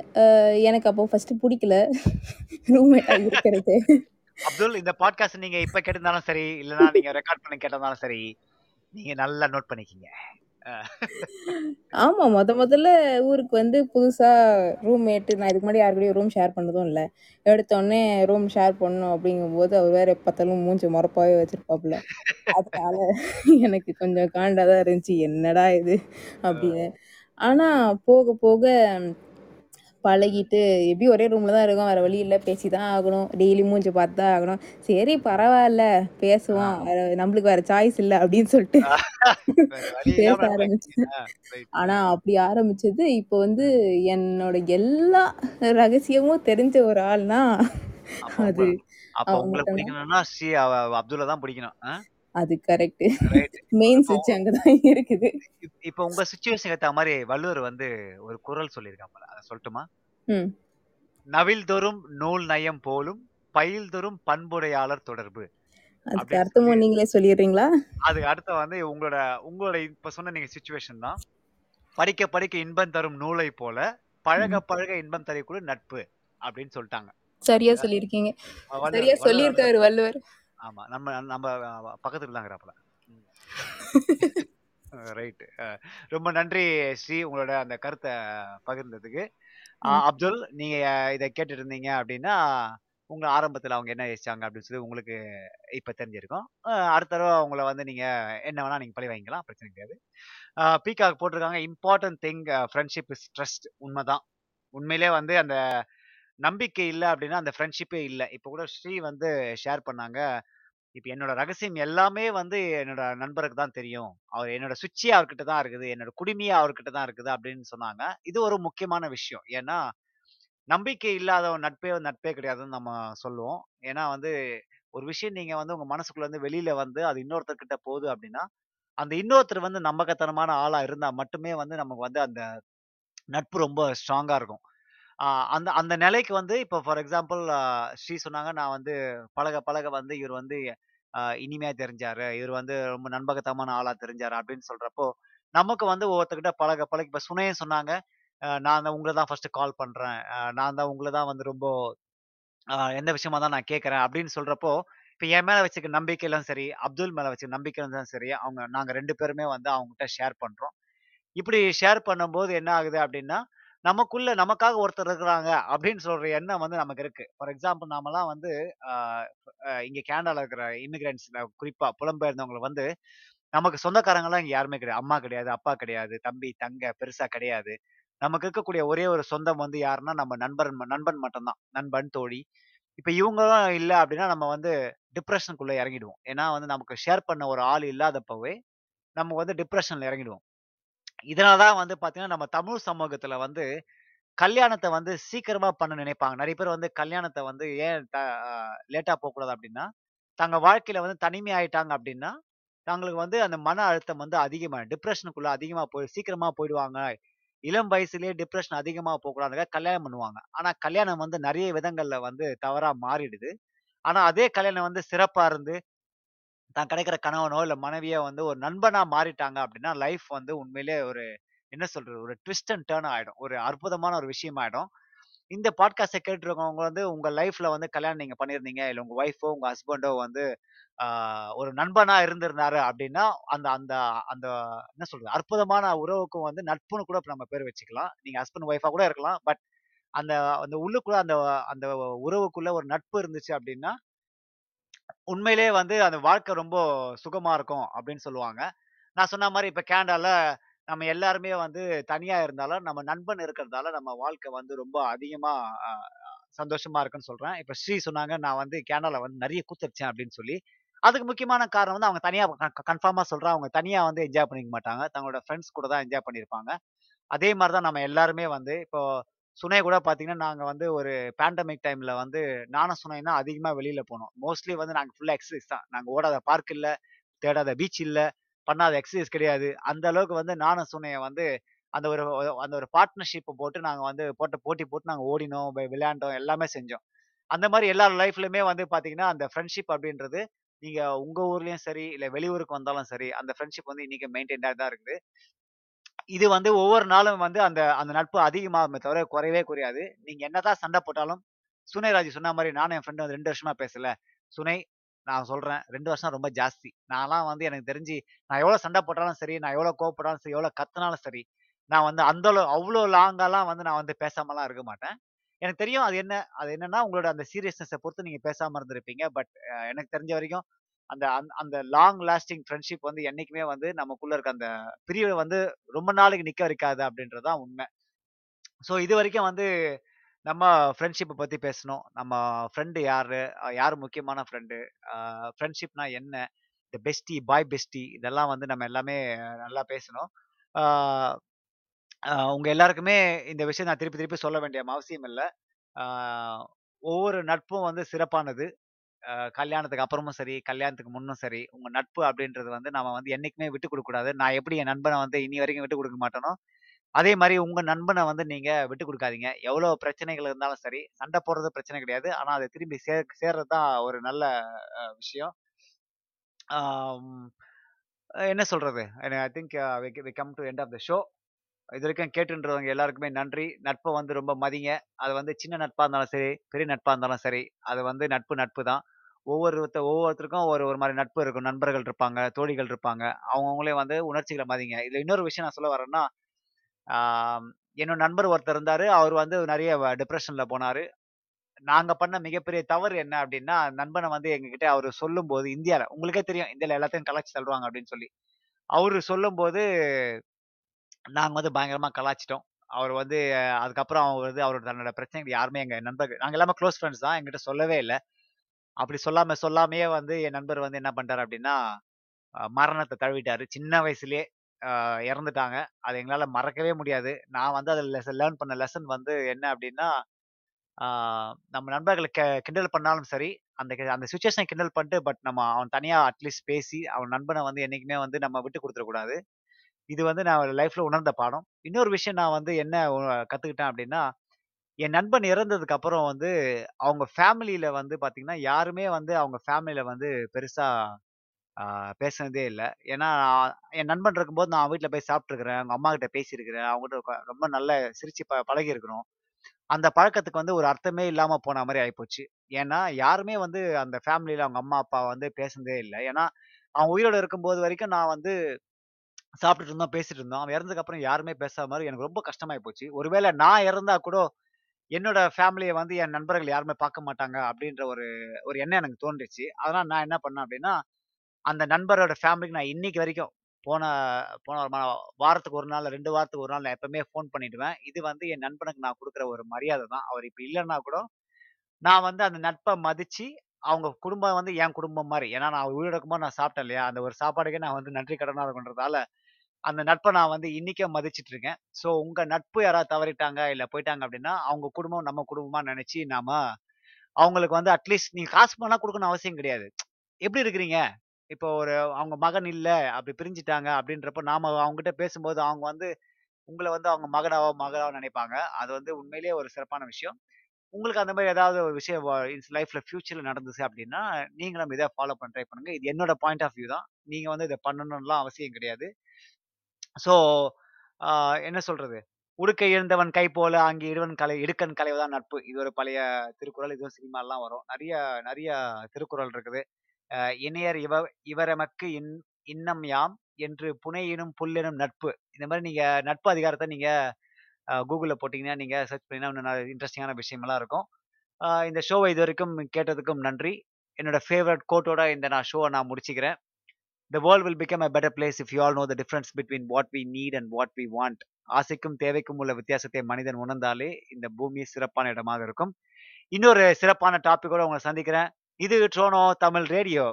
S3: எனக்கு அப்போ ஃபர்ஸ்ட் பிடிக்கல. ரூம்மேட்டா இருக்கிறது.
S1: அப்துல் இந்த பாட்காஸ்ட் நீங்க இப்ப கேட்டிருந்தாலும் சரி இல்லனா நீங்க ரெக்கார்ட் பண்ணி கேட்டிருந்தாலும் சரி நீங்க நல்லா நோட் பண்ணிக்கிங்க.
S3: ஆமா முத முதல்ல ஊருக்கு வந்து புதுசா ரூம்மேட்டு நான் இதுக்கு முன்னாடி யாரு கூடயும் ரூம் ஷேர் பண்ணதும் இல்லை. எடுத்த உடனே ரூம் ஷேர் பண்ணணும் அப்படிங்கும்போது அவர் வேற எப்ப பார்த்தாலும் மூஞ்சி முறப்பாவே வச்சிருப்பாப்புல. அதனால எனக்கு கொஞ்சம் காண்டாதான் இருந்துச்சு. என்னடா இது? அப்படின்னு. ஆனா போக போக பழகிட்டு எப்படி ஒரே ரூம்ல தான் இருக்கோம். வேற வழி இல்லை. பேசி தான் ஆகணும். டெய்லி மூஞ்சி பார்த்து தான் ஆகணும். சரி பரவாயில்ல. பேசுவோம். நம்மளுக்கு வேற சாய்ஸ் இல்லை அப்படின்னு சொல்லிட்டு பேச ஆரம்பிச்சேன். ஆனா அப்படி ஆரம்பிச்சது. இப்போ வந்து என்னோட எல்லா ரகசியமும் தெரிஞ்ச ஒரு ஆள்னா அது
S1: அப்ப உங்களை பிடிக்கணும்னா அவ அப்துல்ல தான் பிடிக்கணும்.
S3: அது கரெக்ட் மெயின் சுவிட்ச் அங்கதான் இருக்குது.
S1: இப்- இப்போ உங்க சுச்சுவேஷன் ஏத்த மாதிரி வள்ளுவர் வந்து ஒரு குறள் சொல்லியிருக்காங்க அதை சொல்லட்டுமா? நவில் தோறும் நூல் நயம் போலும் பயில் தோறும் பண்புடையாளர் தொடர்பு.
S3: அதுக்கு அர்த்தமும் நீங்களே சொல்லிடுறீங்களா?
S1: அதுக்கு அடுத்த வந்து உங்களோட உங்களோட இப்ப சொன்ன நீங்க சுச்சுவேஷன் தான். படிக்க படிக்க இன்பம் தரும் நூலை போல பழக. பழக இன்பம் தரக்கூடிய நட்பு அப்படின்னு சொல்லிட்டாங்க.
S3: சரியா சொல்லியிருக்கீங்க.
S1: வள்ளுவர்
S3: சரியா சொல்லியிருக்காரு வள்ளுவர்.
S1: ஆமா. நம்ம நம்ம பக்கத்துல தான் இருக்கிறாப்புல. ரைட் ரொம்ப நன்றி ஸ்ரீ உங்களோட அந்த கருத்தை பகிர்ந்ததுக்கு. அப்துல் நீங்க இதை கேட்டுட்டு இருந்தீங்க அப்படின்னா உங்க ஆரம்பத்துல அவங்க என்ன யோசிச்சாங்க அப்படின்னு சொல்லி உங்களுக்கு இப்ப தெரிஞ்சிருக்கும். அடுத்த தடவை உங்களை வந்து நீங்க என்ன வேணா நீங்க பழி வாங்கிக்கலாம். பிரச்சனை கிடையாது. பீகாக் போட்டிருக்காங்க important thing friendship is trust உண்மைதான். உண்மையிலே வந்து அந்த நம்பிக்கை இல்லை அப்படின்னா அந்த ஃப்ரெண்ட்ஷிப்பே இல்லை. இப்போ கூட ஸ்ரீ வந்து ஷேர் பண்ணாங்க. இப்போ என்னோட ரகசியம் எல்லாமே வந்து என்னோட நண்பருக்கு தான் தெரியும். அவர் என்னோட சுவிட்சே அவர்கிட்ட தான் இருக்குது. என்னோட குடுமையே அவர்கிட்ட தான் இருக்குது அப்படின்னு சொன்னாங்க. இது ஒரு முக்கியமான விஷயம். ஏன்னா நம்பிக்கை இல்லாத நட்பே நட்பே கிடையாதுன்னு நம்ம சொல்லுவோம். ஏன்னா வந்து ஒரு விஷயம் நீங்க வந்து உங்க மனசுக்குள்ள இருந்து வெளியில வந்து அது இன்னொருத்தர்கிட்ட போகுது அப்படின்னா அந்த இன்னொருத்தர் வந்து நம்பகத்தனமான ஆளா இருந்தா மட்டுமே வந்து நமக்கு வந்து அந்த நட்பு ரொம்ப ஸ்ட்ராங்கா இருக்கும். ஆஹ் அந்த அந்த நிலைக்கு வந்து இப்போ ஃபார் எக்ஸாம்பிள் ஸ்ரீ சொன்னாங்க நான் வந்து பழக பழக வந்து இவர் வந்து ஆஹ் இனிமையா தெரிஞ்சாரு. இவர் வந்து ரொம்ப நண்பகத்தமான ஆளா தெரிஞ்சாரு அப்படின்னு சொல்றப்போ நமக்கு வந்து ஒவ்வொருத்தர்கிட்ட பழக பழக இப்போ சுனையன் சொன்னாங்க ஆஹ் நான் தான் உங்களை தான் ஃபர்ஸ்ட் கால் பண்றேன். ஆஹ் நான் தான் உங்களை தான் வந்து ரொம்ப ஆஹ் எந்த விஷயமா தான் நான் கேட்கறேன் அப்படின்னு சொல்றப்போ இப்போ என் மேல வச்சுக்க நம்பிக்கையிலும் சரி அப்துல் மேல வச்சுக்க நம்பிக்கையிலும் சரி அவங்க நாங்க ரெண்டு பேருமே வந்து அவங்ககிட்ட ஷேர் பண்றோம். இப்படி ஷேர் பண்ணும்போது என்ன ஆகுது அப்படின்னா நமக்குள்ள நமக்காக ஒருத்தர் இருக்கிறாங்க அப்படின்னு சொல்ற எண்ணம் வந்து நமக்கு இருக்கு. ஃபார் எக்ஸாம்பிள் நாமெல்லாம் வந்து இங்க கேனடால இருக்கிற இமிகிரண்ட்ஸ் குறிப்பா புலம்பெயர்ந்தவங்களை வந்து நமக்கு சொந்தக்காரங்களாம் இங்க யாருமே கிடையாது. அம்மா கிடையாது அப்பா கிடையாது தம்பி தங்க பெருசா கிடையாது. நமக்கு இருக்கக்கூடிய ஒரே ஒரு சொந்தம் வந்து யாருன்னா நம்ம நண்பன் ம- நண்பன் மட்டும்தான். நண்பன் தோழி. இப்ப இவங்களும் இல்லை அப்படின்னா நம்ம வந்து டிப்ரெஷனுக்குள்ள இறங்கிடுவோம். ஏன்னா வந்து நமக்கு ஷேர் பண்ண ஒரு ஆள் இல்லாதப்பவே நம்ம வந்து டிப்ரெஷன்ல இறங்கிடுவோம். இதனாலதான் வந்து பாத்தீங்கன்னா நம்ம தமிழ் சமூகத்துல வந்து கல்யாணத்தை வந்து சீக்கிரமா பண்ண நினைப்பாங்க. நிறைய பேர் வந்து கல்யாணத்தை வந்து ஏன் லேட்டா போகக்கூடாது அப்படின்னா தங்க வாழ்க்கையில வந்து தனிமை ஆயிட்டாங்க அப்படின்னா தங்களுக்கு வந்து அந்த மன அழுத்தம் வந்து அதிகமாக டிப்ரெஷனுக்குள்ள அதிகமா போய் சீக்கிரமா போயிடுவாங்க. இளம் வயசுலயே டிப்ரெஷன் அதிகமா போகக்கூடாதுங்க கல்யாணம் பண்ணுவாங்க. ஆனா கல்யாணம் வந்து நிறைய விதங்கள்ல வந்து தவறா மாறிடுது. ஆனா அதே கல்யாணம் வந்து சிறப்பா இருந்து தான் கிடைக்கிற கணவனோ இல்லை மனைவியோ வந்து ஒரு நண்பனா மாறிட்டாங்க அப்படின்னா லைஃப் வந்து உண்மையிலே ஒரு என்ன சொல்றது ஒரு ட்விஸ்ட் அண்ட் டேர்ன் ஆயிடும். ஒரு அற்புதமான ஒரு விஷயம் ஆயிடும். இந்த பாட்காஸ்டை கேட்டுருக்கவங்க வந்து உங்க லைஃப்ல வந்து கல்யாணம் நீங்க பண்ணியிருந்தீங்க இல்லை உங்க ஒய்ஃபோ உங்க ஹஸ்பண்டோ வந்து ஒரு நண்பனா இருந்திருந்தாரு அப்படின்னா அந்த அந்த அந்த என்ன சொல்றது அற்புதமான உறவுக்கும் வந்து நட்புன்னு கூட நம்ம பேர் வச்சுக்கலாம். நீங்க ஹஸ்பண்ட் ஒய்ஃபா கூட இருக்கலாம். பட் அந்த அந்த உள்ளுக்குள்ள அந்த அந்த உறவுக்குள்ள ஒரு நட்பு இருந்துச்சு அப்படின்னா உண்மையிலேயே வந்து அந்த வாழ்க்கை ரொம்ப சுகமா இருக்கும் அப்படின்னு சொல்லுவாங்க. நான் சொன்ன மாதிரி இப்ப கேனடால நம்ம எல்லாருமே வந்து தனியா இருந்தாலும், நம்ம நண்பன் இருக்கிறதால நம்ம வாழ்க்கை வந்து ரொம்ப அதிகமா சந்தோஷமா இருக்குன்னு சொல்றேன். இப்ப ஸ்ரீ சொன்னாங்க, நான் வந்து கேனடால வந்து நிறைய கூத்தடிச்சேன் அப்படின்னு சொல்லி. அதுக்கு முக்கியமான காரணம் வந்து அவங்க தனியா க கன்ஃபார்மா சொல்றேன். அவங்க தனியா வந்து என்ஜாய் பண்ணிக்க மாட்டாங்க. தங்களோட ஃப்ரெண்ட்ஸ் கூட தான் என்ஜாய் பண்ணியிருப்பாங்க. அதே மாதிரி தான் நம்ம எல்லாருமே வந்து இப்போ சுனை கூட பார்த்தீங்கன்னா, நாங்கள் வந்து ஒரு பேண்டமிக் டைமில் வந்து நானும் சுனையும் அதிகமாக வெளியில் போனோம். மோஸ்ட்லி வந்து நாங்கள் ஃபுல்லாக எக்ஸசைஸ் தான். நாங்கள் ஓடாத பார்க் இல்லை தேடாத பீச் இல்லை பண்ணாத எக்ஸசைஸ் கிடையாது. அந்த அளவுக்கு வந்து நானும் சுனையை வந்து அந்த ஒரு அந்த ஒரு பார்ட்னர்ஷிப்பை போட்டு நாங்கள் வந்து போட்ட போட்டி போட்டு நாங்கள் ஓடினோம், விளையாண்டோம், எல்லாமே செஞ்சோம். அந்த மாதிரி எல்லார் லைஃப்லையுமே வந்து பார்த்தீங்கன்னா, அந்த ஃப்ரெண்ட்ஷிப் அப்படின்றது நீங்கள் உங்கள் ஊர்லேயும் சரி, இல்லை வெளியூருக்கு வந்தாலும் சரி, அந்த ஃப்ரெண்ட்ஷிப் வந்து இன்றைக்கி மெயின்டைன்டாக தான் இருக்குது. இது வந்து ஒவ்வொரு நாளும் வந்து அந்த அந்த நட்பு அதிகமாகுமே தவிர குறையவே குறையாது. நீங்க என்னதான் சண்டை போட்டாலும், சுனை ராஜ் சொன்ன மாதிரி நானும் என் ஃப்ரெண்டு வந்து ரெண்டு வருஷமா பேசல. சுனை நான் சொல்றேன் ரெண்டு வருஷம் ரொம்ப ஜாஸ்தி. நான்லாம் வந்து எனக்கு தெரிஞ்சு நான் எவ்வளோ சண்டை போட்டாலும் சரி, நான் எவ்வளோ கோவப்பட்டாலும் சரி, எவ்வளோ கத்தினாலும் சரி, நான் வந்து அந்த அவ்வளோ லாங்காலாம் வந்து நான் வந்து பேசாமலாம் இருக்க மாட்டேன். எனக்கு தெரியும் அது என்ன அது என்னன்னா உங்களோட அந்த சீரியஸ்னஸை பொறுத்து நீங்க பேசாம இருந்திருப்பீங்க. பட் எனக்கு தெரிஞ்ச வரைக்கும் அந்த அந் அந்த லாங் லாஸ்டிங் ஃப்ரெண்ட்ஷிப் வந்து என்னைக்குமே வந்து நமக்குள்ள இருக்க அந்த பிரிவை வந்து ரொம்ப நாளைக்கு நிக்க வைக்காது அப்படின்றதான் உண்மை. ஸோ இது வரைக்கும் வந்து நம்ம ஃப்ரெண்ட்ஷிப்பை பற்றி பேசணும் நம்ம ஃப்ரெண்டு யார் யார் முக்கியமான ஃப்ரெண்டு? ஃப்ரெண்ட்ஷிப்னா என்ன? இந்த பெஸ்டி, பாய் பெஸ்டி இதெல்லாம் வந்து நம்ம எல்லாமே நல்லா பேசணும் உங்கள் எல்லாருக்குமே இந்த விஷயம் நான் திருப்பி திருப்பி சொல்ல வேண்டிய அவசியம் இல்லை ஒவ்வொரு நட்பும் வந்து சிறப்பானது. கல்யாணத்துக்கு அப்புறமும் சரி, கல்யாணத்துக்கு முன்னும் சரி, உங்க நட்பு அப்படின்றது வந்து நாம வந்து என்னைக்குமே விட்டு கொடுக்க கூடாது. நான் எப்படி என் நண்பனை வந்து இனி வரைக்கும் விட்டு கொடுக்க மாட்டேனோ, அதே மாதிரி உங்க நண்பனை வந்து நீங்க விட்டு கொடுக்காதீங்க எவ்வளோ பிரச்சனைகள் இருந்தாலும் சரி, சண்டை போடுறது பிரச்சனை கிடையாது. ஆனா அதை திரும்பி சே சேர்றது தான் ஒரு நல்ல விஷயம். என்ன சொல்றது? I think we we come to end of the show. இது வரைக்கும் கேட்டுன்றவங்க எல்லாருக்குமே நன்றி. நட்பை வந்து ரொம்ப மதிங்க. அது வந்து சின்ன நட்பாக இருந்தாலும் சரி, பெரிய நட்பாக இருந்தாலும் சரி, அது வந்து நட்பு நட்பு தான். ஒவ்வொருத்த ஒவ்வொருத்தருக்கும் ஒரு ஒரு மாதிரி நட்பு இருக்கும். நண்பர்கள் இருப்பாங்க, தோழிகள் இருப்பாங்க. அவங்கவுங்களே வந்து உணர்ச்சிகளை மதிங்க. இதில் இன்னொரு விஷயம் நான் சொல்ல வரேன்னா, என்னோட நண்பர் ஒருத்தர் இருந்தார் அவர் வந்து நிறைய டிப்ரெஷனில் போனார் நாங்கள் பண்ண மிகப்பெரிய தவறு என்ன அப்படின்னா நண்பனை வந்து எங்ககிட்ட அவர் சொல்லும்போது இந்தியாவில் உங்களுக்கே தெரியும் இந்தியாவில் எல்லாத்தையும் கலாச்சி தள்ளுவாங்க அப்படின்னு சொல்லி. அவர் சொல்லும்போது நாங்கள் வந்து பயங்கரமாக கலாச்சிட்டோம் அவர் வந்து அதுக்கப்புறம் அவர் வந்து அவரோட தன்னோட பிரச்சனைகள் யாருமே எங்கள் நண்பர்கள் நாங்கள் எல்லாமே க்ளோஸ் ஃப்ரெண்ட்ஸ் தான். எங்கிட்ட சொல்லவே இல்லை அப்படி சொல்லாம சொல்லாமையே வந்து என் நண்பர் வந்து என்ன பண்ணிட்டாரு அப்படின்னா மரணத்தை தழுவிட்டாரு. சின்ன வயசுலயே இறந்துட்டாங்க. அது எங்களால் மறக்கவே முடியாது. நான் வந்து அதில் லெசன் லேர்ன் பண்ண லெசன் வந்து என்ன அப்படின்னா நம்ம நண்பர்களை கெ கிண்டல் பண்ணாலும் சரி, அந்த அந்த சுச்சுவேஷனை கிண்டல் பண்ணிட்டு பட் நம்ம அவன் தனியாக அட்லீஸ்ட் பேசி, அவன் நண்பனை வந்து என்றைக்குமே வந்து நம்ம விட்டு கொடுத்துடக்கூடாது இது வந்து நான் லைஃப்பில் உணர்ந்த பாடம். இன்னொரு விஷயம் நான் வந்து என்ன கற்றுக்கிட்டேன் அப்படின்னா என் நண்பன் இறந்ததுக்கு அப்புறம் வந்து, அவங்க ஃபேமிலியில வந்து பாத்தீங்கன்னா, யாருமே வந்து அவங்க ஃபேமிலியில வந்து பெருசா பேசுனதே இல்லை ஏன்னா, என் நண்பன் இருக்கும்போது நான் வீட்டில் போய் சாப்பிட்ருக்குறேன் அவங்க அம்மாகிட்ட பேசியிருக்கிறேன். அவங்ககிட்ட உக்கா ரொம்ப நல்ல சிரிச்சு ப பழகியிருக்கிறோம். அந்த பழக்கத்துக்கு வந்து ஒரு அர்த்தமே இல்லாம போன மாதிரி ஆயிப்போச்சு. ஏன்னா, யாருமே வந்து அந்த ஃபேமிலியில் அவங்க அம்மா, அப்பா வந்து பேசுனதே இல்லை ஏன்னா, அவன் உயிரோட இருக்கும்போது வரைக்கும் நான் வந்து சாப்பிட்டுட்டு இருந்தோம், பேசிட்டு இருந்தோம். அவன் இறந்ததுக்கு அப்புறம் யாருமே பேசாத மாதிரி எனக்கு ரொம்ப கஷ்டமாயி போச்சு. ஒருவேளை நான் இறந்தா கூட, என்னோட ஃபேமிலியை வந்து என் நண்பர்கள் யாருமே பார்க்க மாட்டாங்க அப்படின்ற ஒரு ஒரு எண்ணம் எனக்கு தோன்றுச்சு. அதனால் நான் என்ன பண்ணேன் அப்படின்னா அந்த நண்பரோட ஃபேமிலிக்கு நான் இன்னைக்கு வரைக்கும் போன போன வாரத்துக்கு ஒரு நாள், ரெண்டு வாரத்துக்கு ஒரு நாள் நான் எப்பவுமே ஃபோன் பண்ணிடுவேன். இது வந்து என் நண்பனுக்கு நான் கொடுக்குற ஒரு மரியாதை தான். அவர் இப்போ இல்லைன்னா கூட, நான் வந்து அந்த நட்பை மதித்து அவங்க குடும்பம் வந்து என் குடும்பம் மாதிரி ஏன்னா நான் உயிரிழக்கும்போது நான் சாப்பிட்டேன் இல்லையா? அந்த ஒரு சாப்பாடுக்கே நான் வந்து நன்றி கடனாக இருக்கின்றதால அந்த நட்பை நான் வந்து இன்னைக்கே மதிச்சுட்டு இருக்கேன். ஸோ உங்க நட்பு யாராவது தவறிட்டாங்க, இல்லை போயிட்டாங்க அப்படின்னா அவங்க குடும்பம் நம்ம குடும்பமா நினச்சி நாம அவங்களுக்கு வந்து அட்லீஸ்ட் நீங்க காசு பணம் கொடுக்கணும் அவசியம் கிடையாது. எப்படி இருக்கிறீங்க? இப்போ ஒரு அவங்க மகன் இல்லை அப்படி பிரிஞ்சுட்டாங்க" அப்படின்றப்ப நாம அவங்ககிட்ட பேசும்போது, அவங்க வந்து உங்களை வந்து அவங்க மகனாவோ, மகளாவோ நினைப்பாங்க அது வந்து உண்மையிலேயே ஒரு சிறப்பான விஷயம். உங்களுக்கு அந்த மாதிரி ஏதாவது ஒரு விஷயம் இன்ஸ் லைஃப்ல ஃபியூச்சர்ல நடந்துச்சு அப்படின்னா நீங்களும் இதை ஃபாலோ பண்ண ட்ரை பண்ணுங்க. இது என்னோட பாயிண்ட் ஆஃப் வியூ தான். நீங்க வந்து இதை பண்ணணும்லாம் அவசியம் கிடையாது. ஸோ, என்ன சொல்றது? உடுக்கை இருந்தவன் கை போல அங்கே இருவன் கலை இடுக்கன் கலைவதான் நட்பு. இது ஒரு பழைய திருக்குறள் இதுவும் சினிமாலாம் வரும். நிறைய நிறைய திருக்குறள் இருக்குது. இணையர் இவ இவரமக்கு இன் இன்னம் யாம் என்று புனையினும் புல்லினும் நட்பு. இந்த மாதிரி நீங்க நட்பு அதிகாரத்தை நீங்க கூகுளில் போட்டிங்கன்னா நீங்க சர்ச் பண்ணீங்கன்னா இன்னும் இன்ட்ரெஸ்டிங்கான விஷயமெல்லாம் இருக்கும். இந்த ஷோவை இது வரைக்கும் கேட்டதுக்கும் நன்றி. என்னோட ஃபேவரட் கோட்டோட இந்த நான் ஷோவை நான் முடிச்சுக்கிறேன். The world will become a better place if you all know the difference between what we need and what we want ஆசைக்கும் தேவைக்கும் உள்ள வித்தியாசத்தை மனிதன் உணர்ந்தாலே இந்த பூமி சிறப்பான இடமாக இருக்கும். இன்னொரு சிறப்பான டாபிக்கோட உங்களை சந்திக்கிறேன். இது ட்ரோனோ தமிழ் ரேடியோ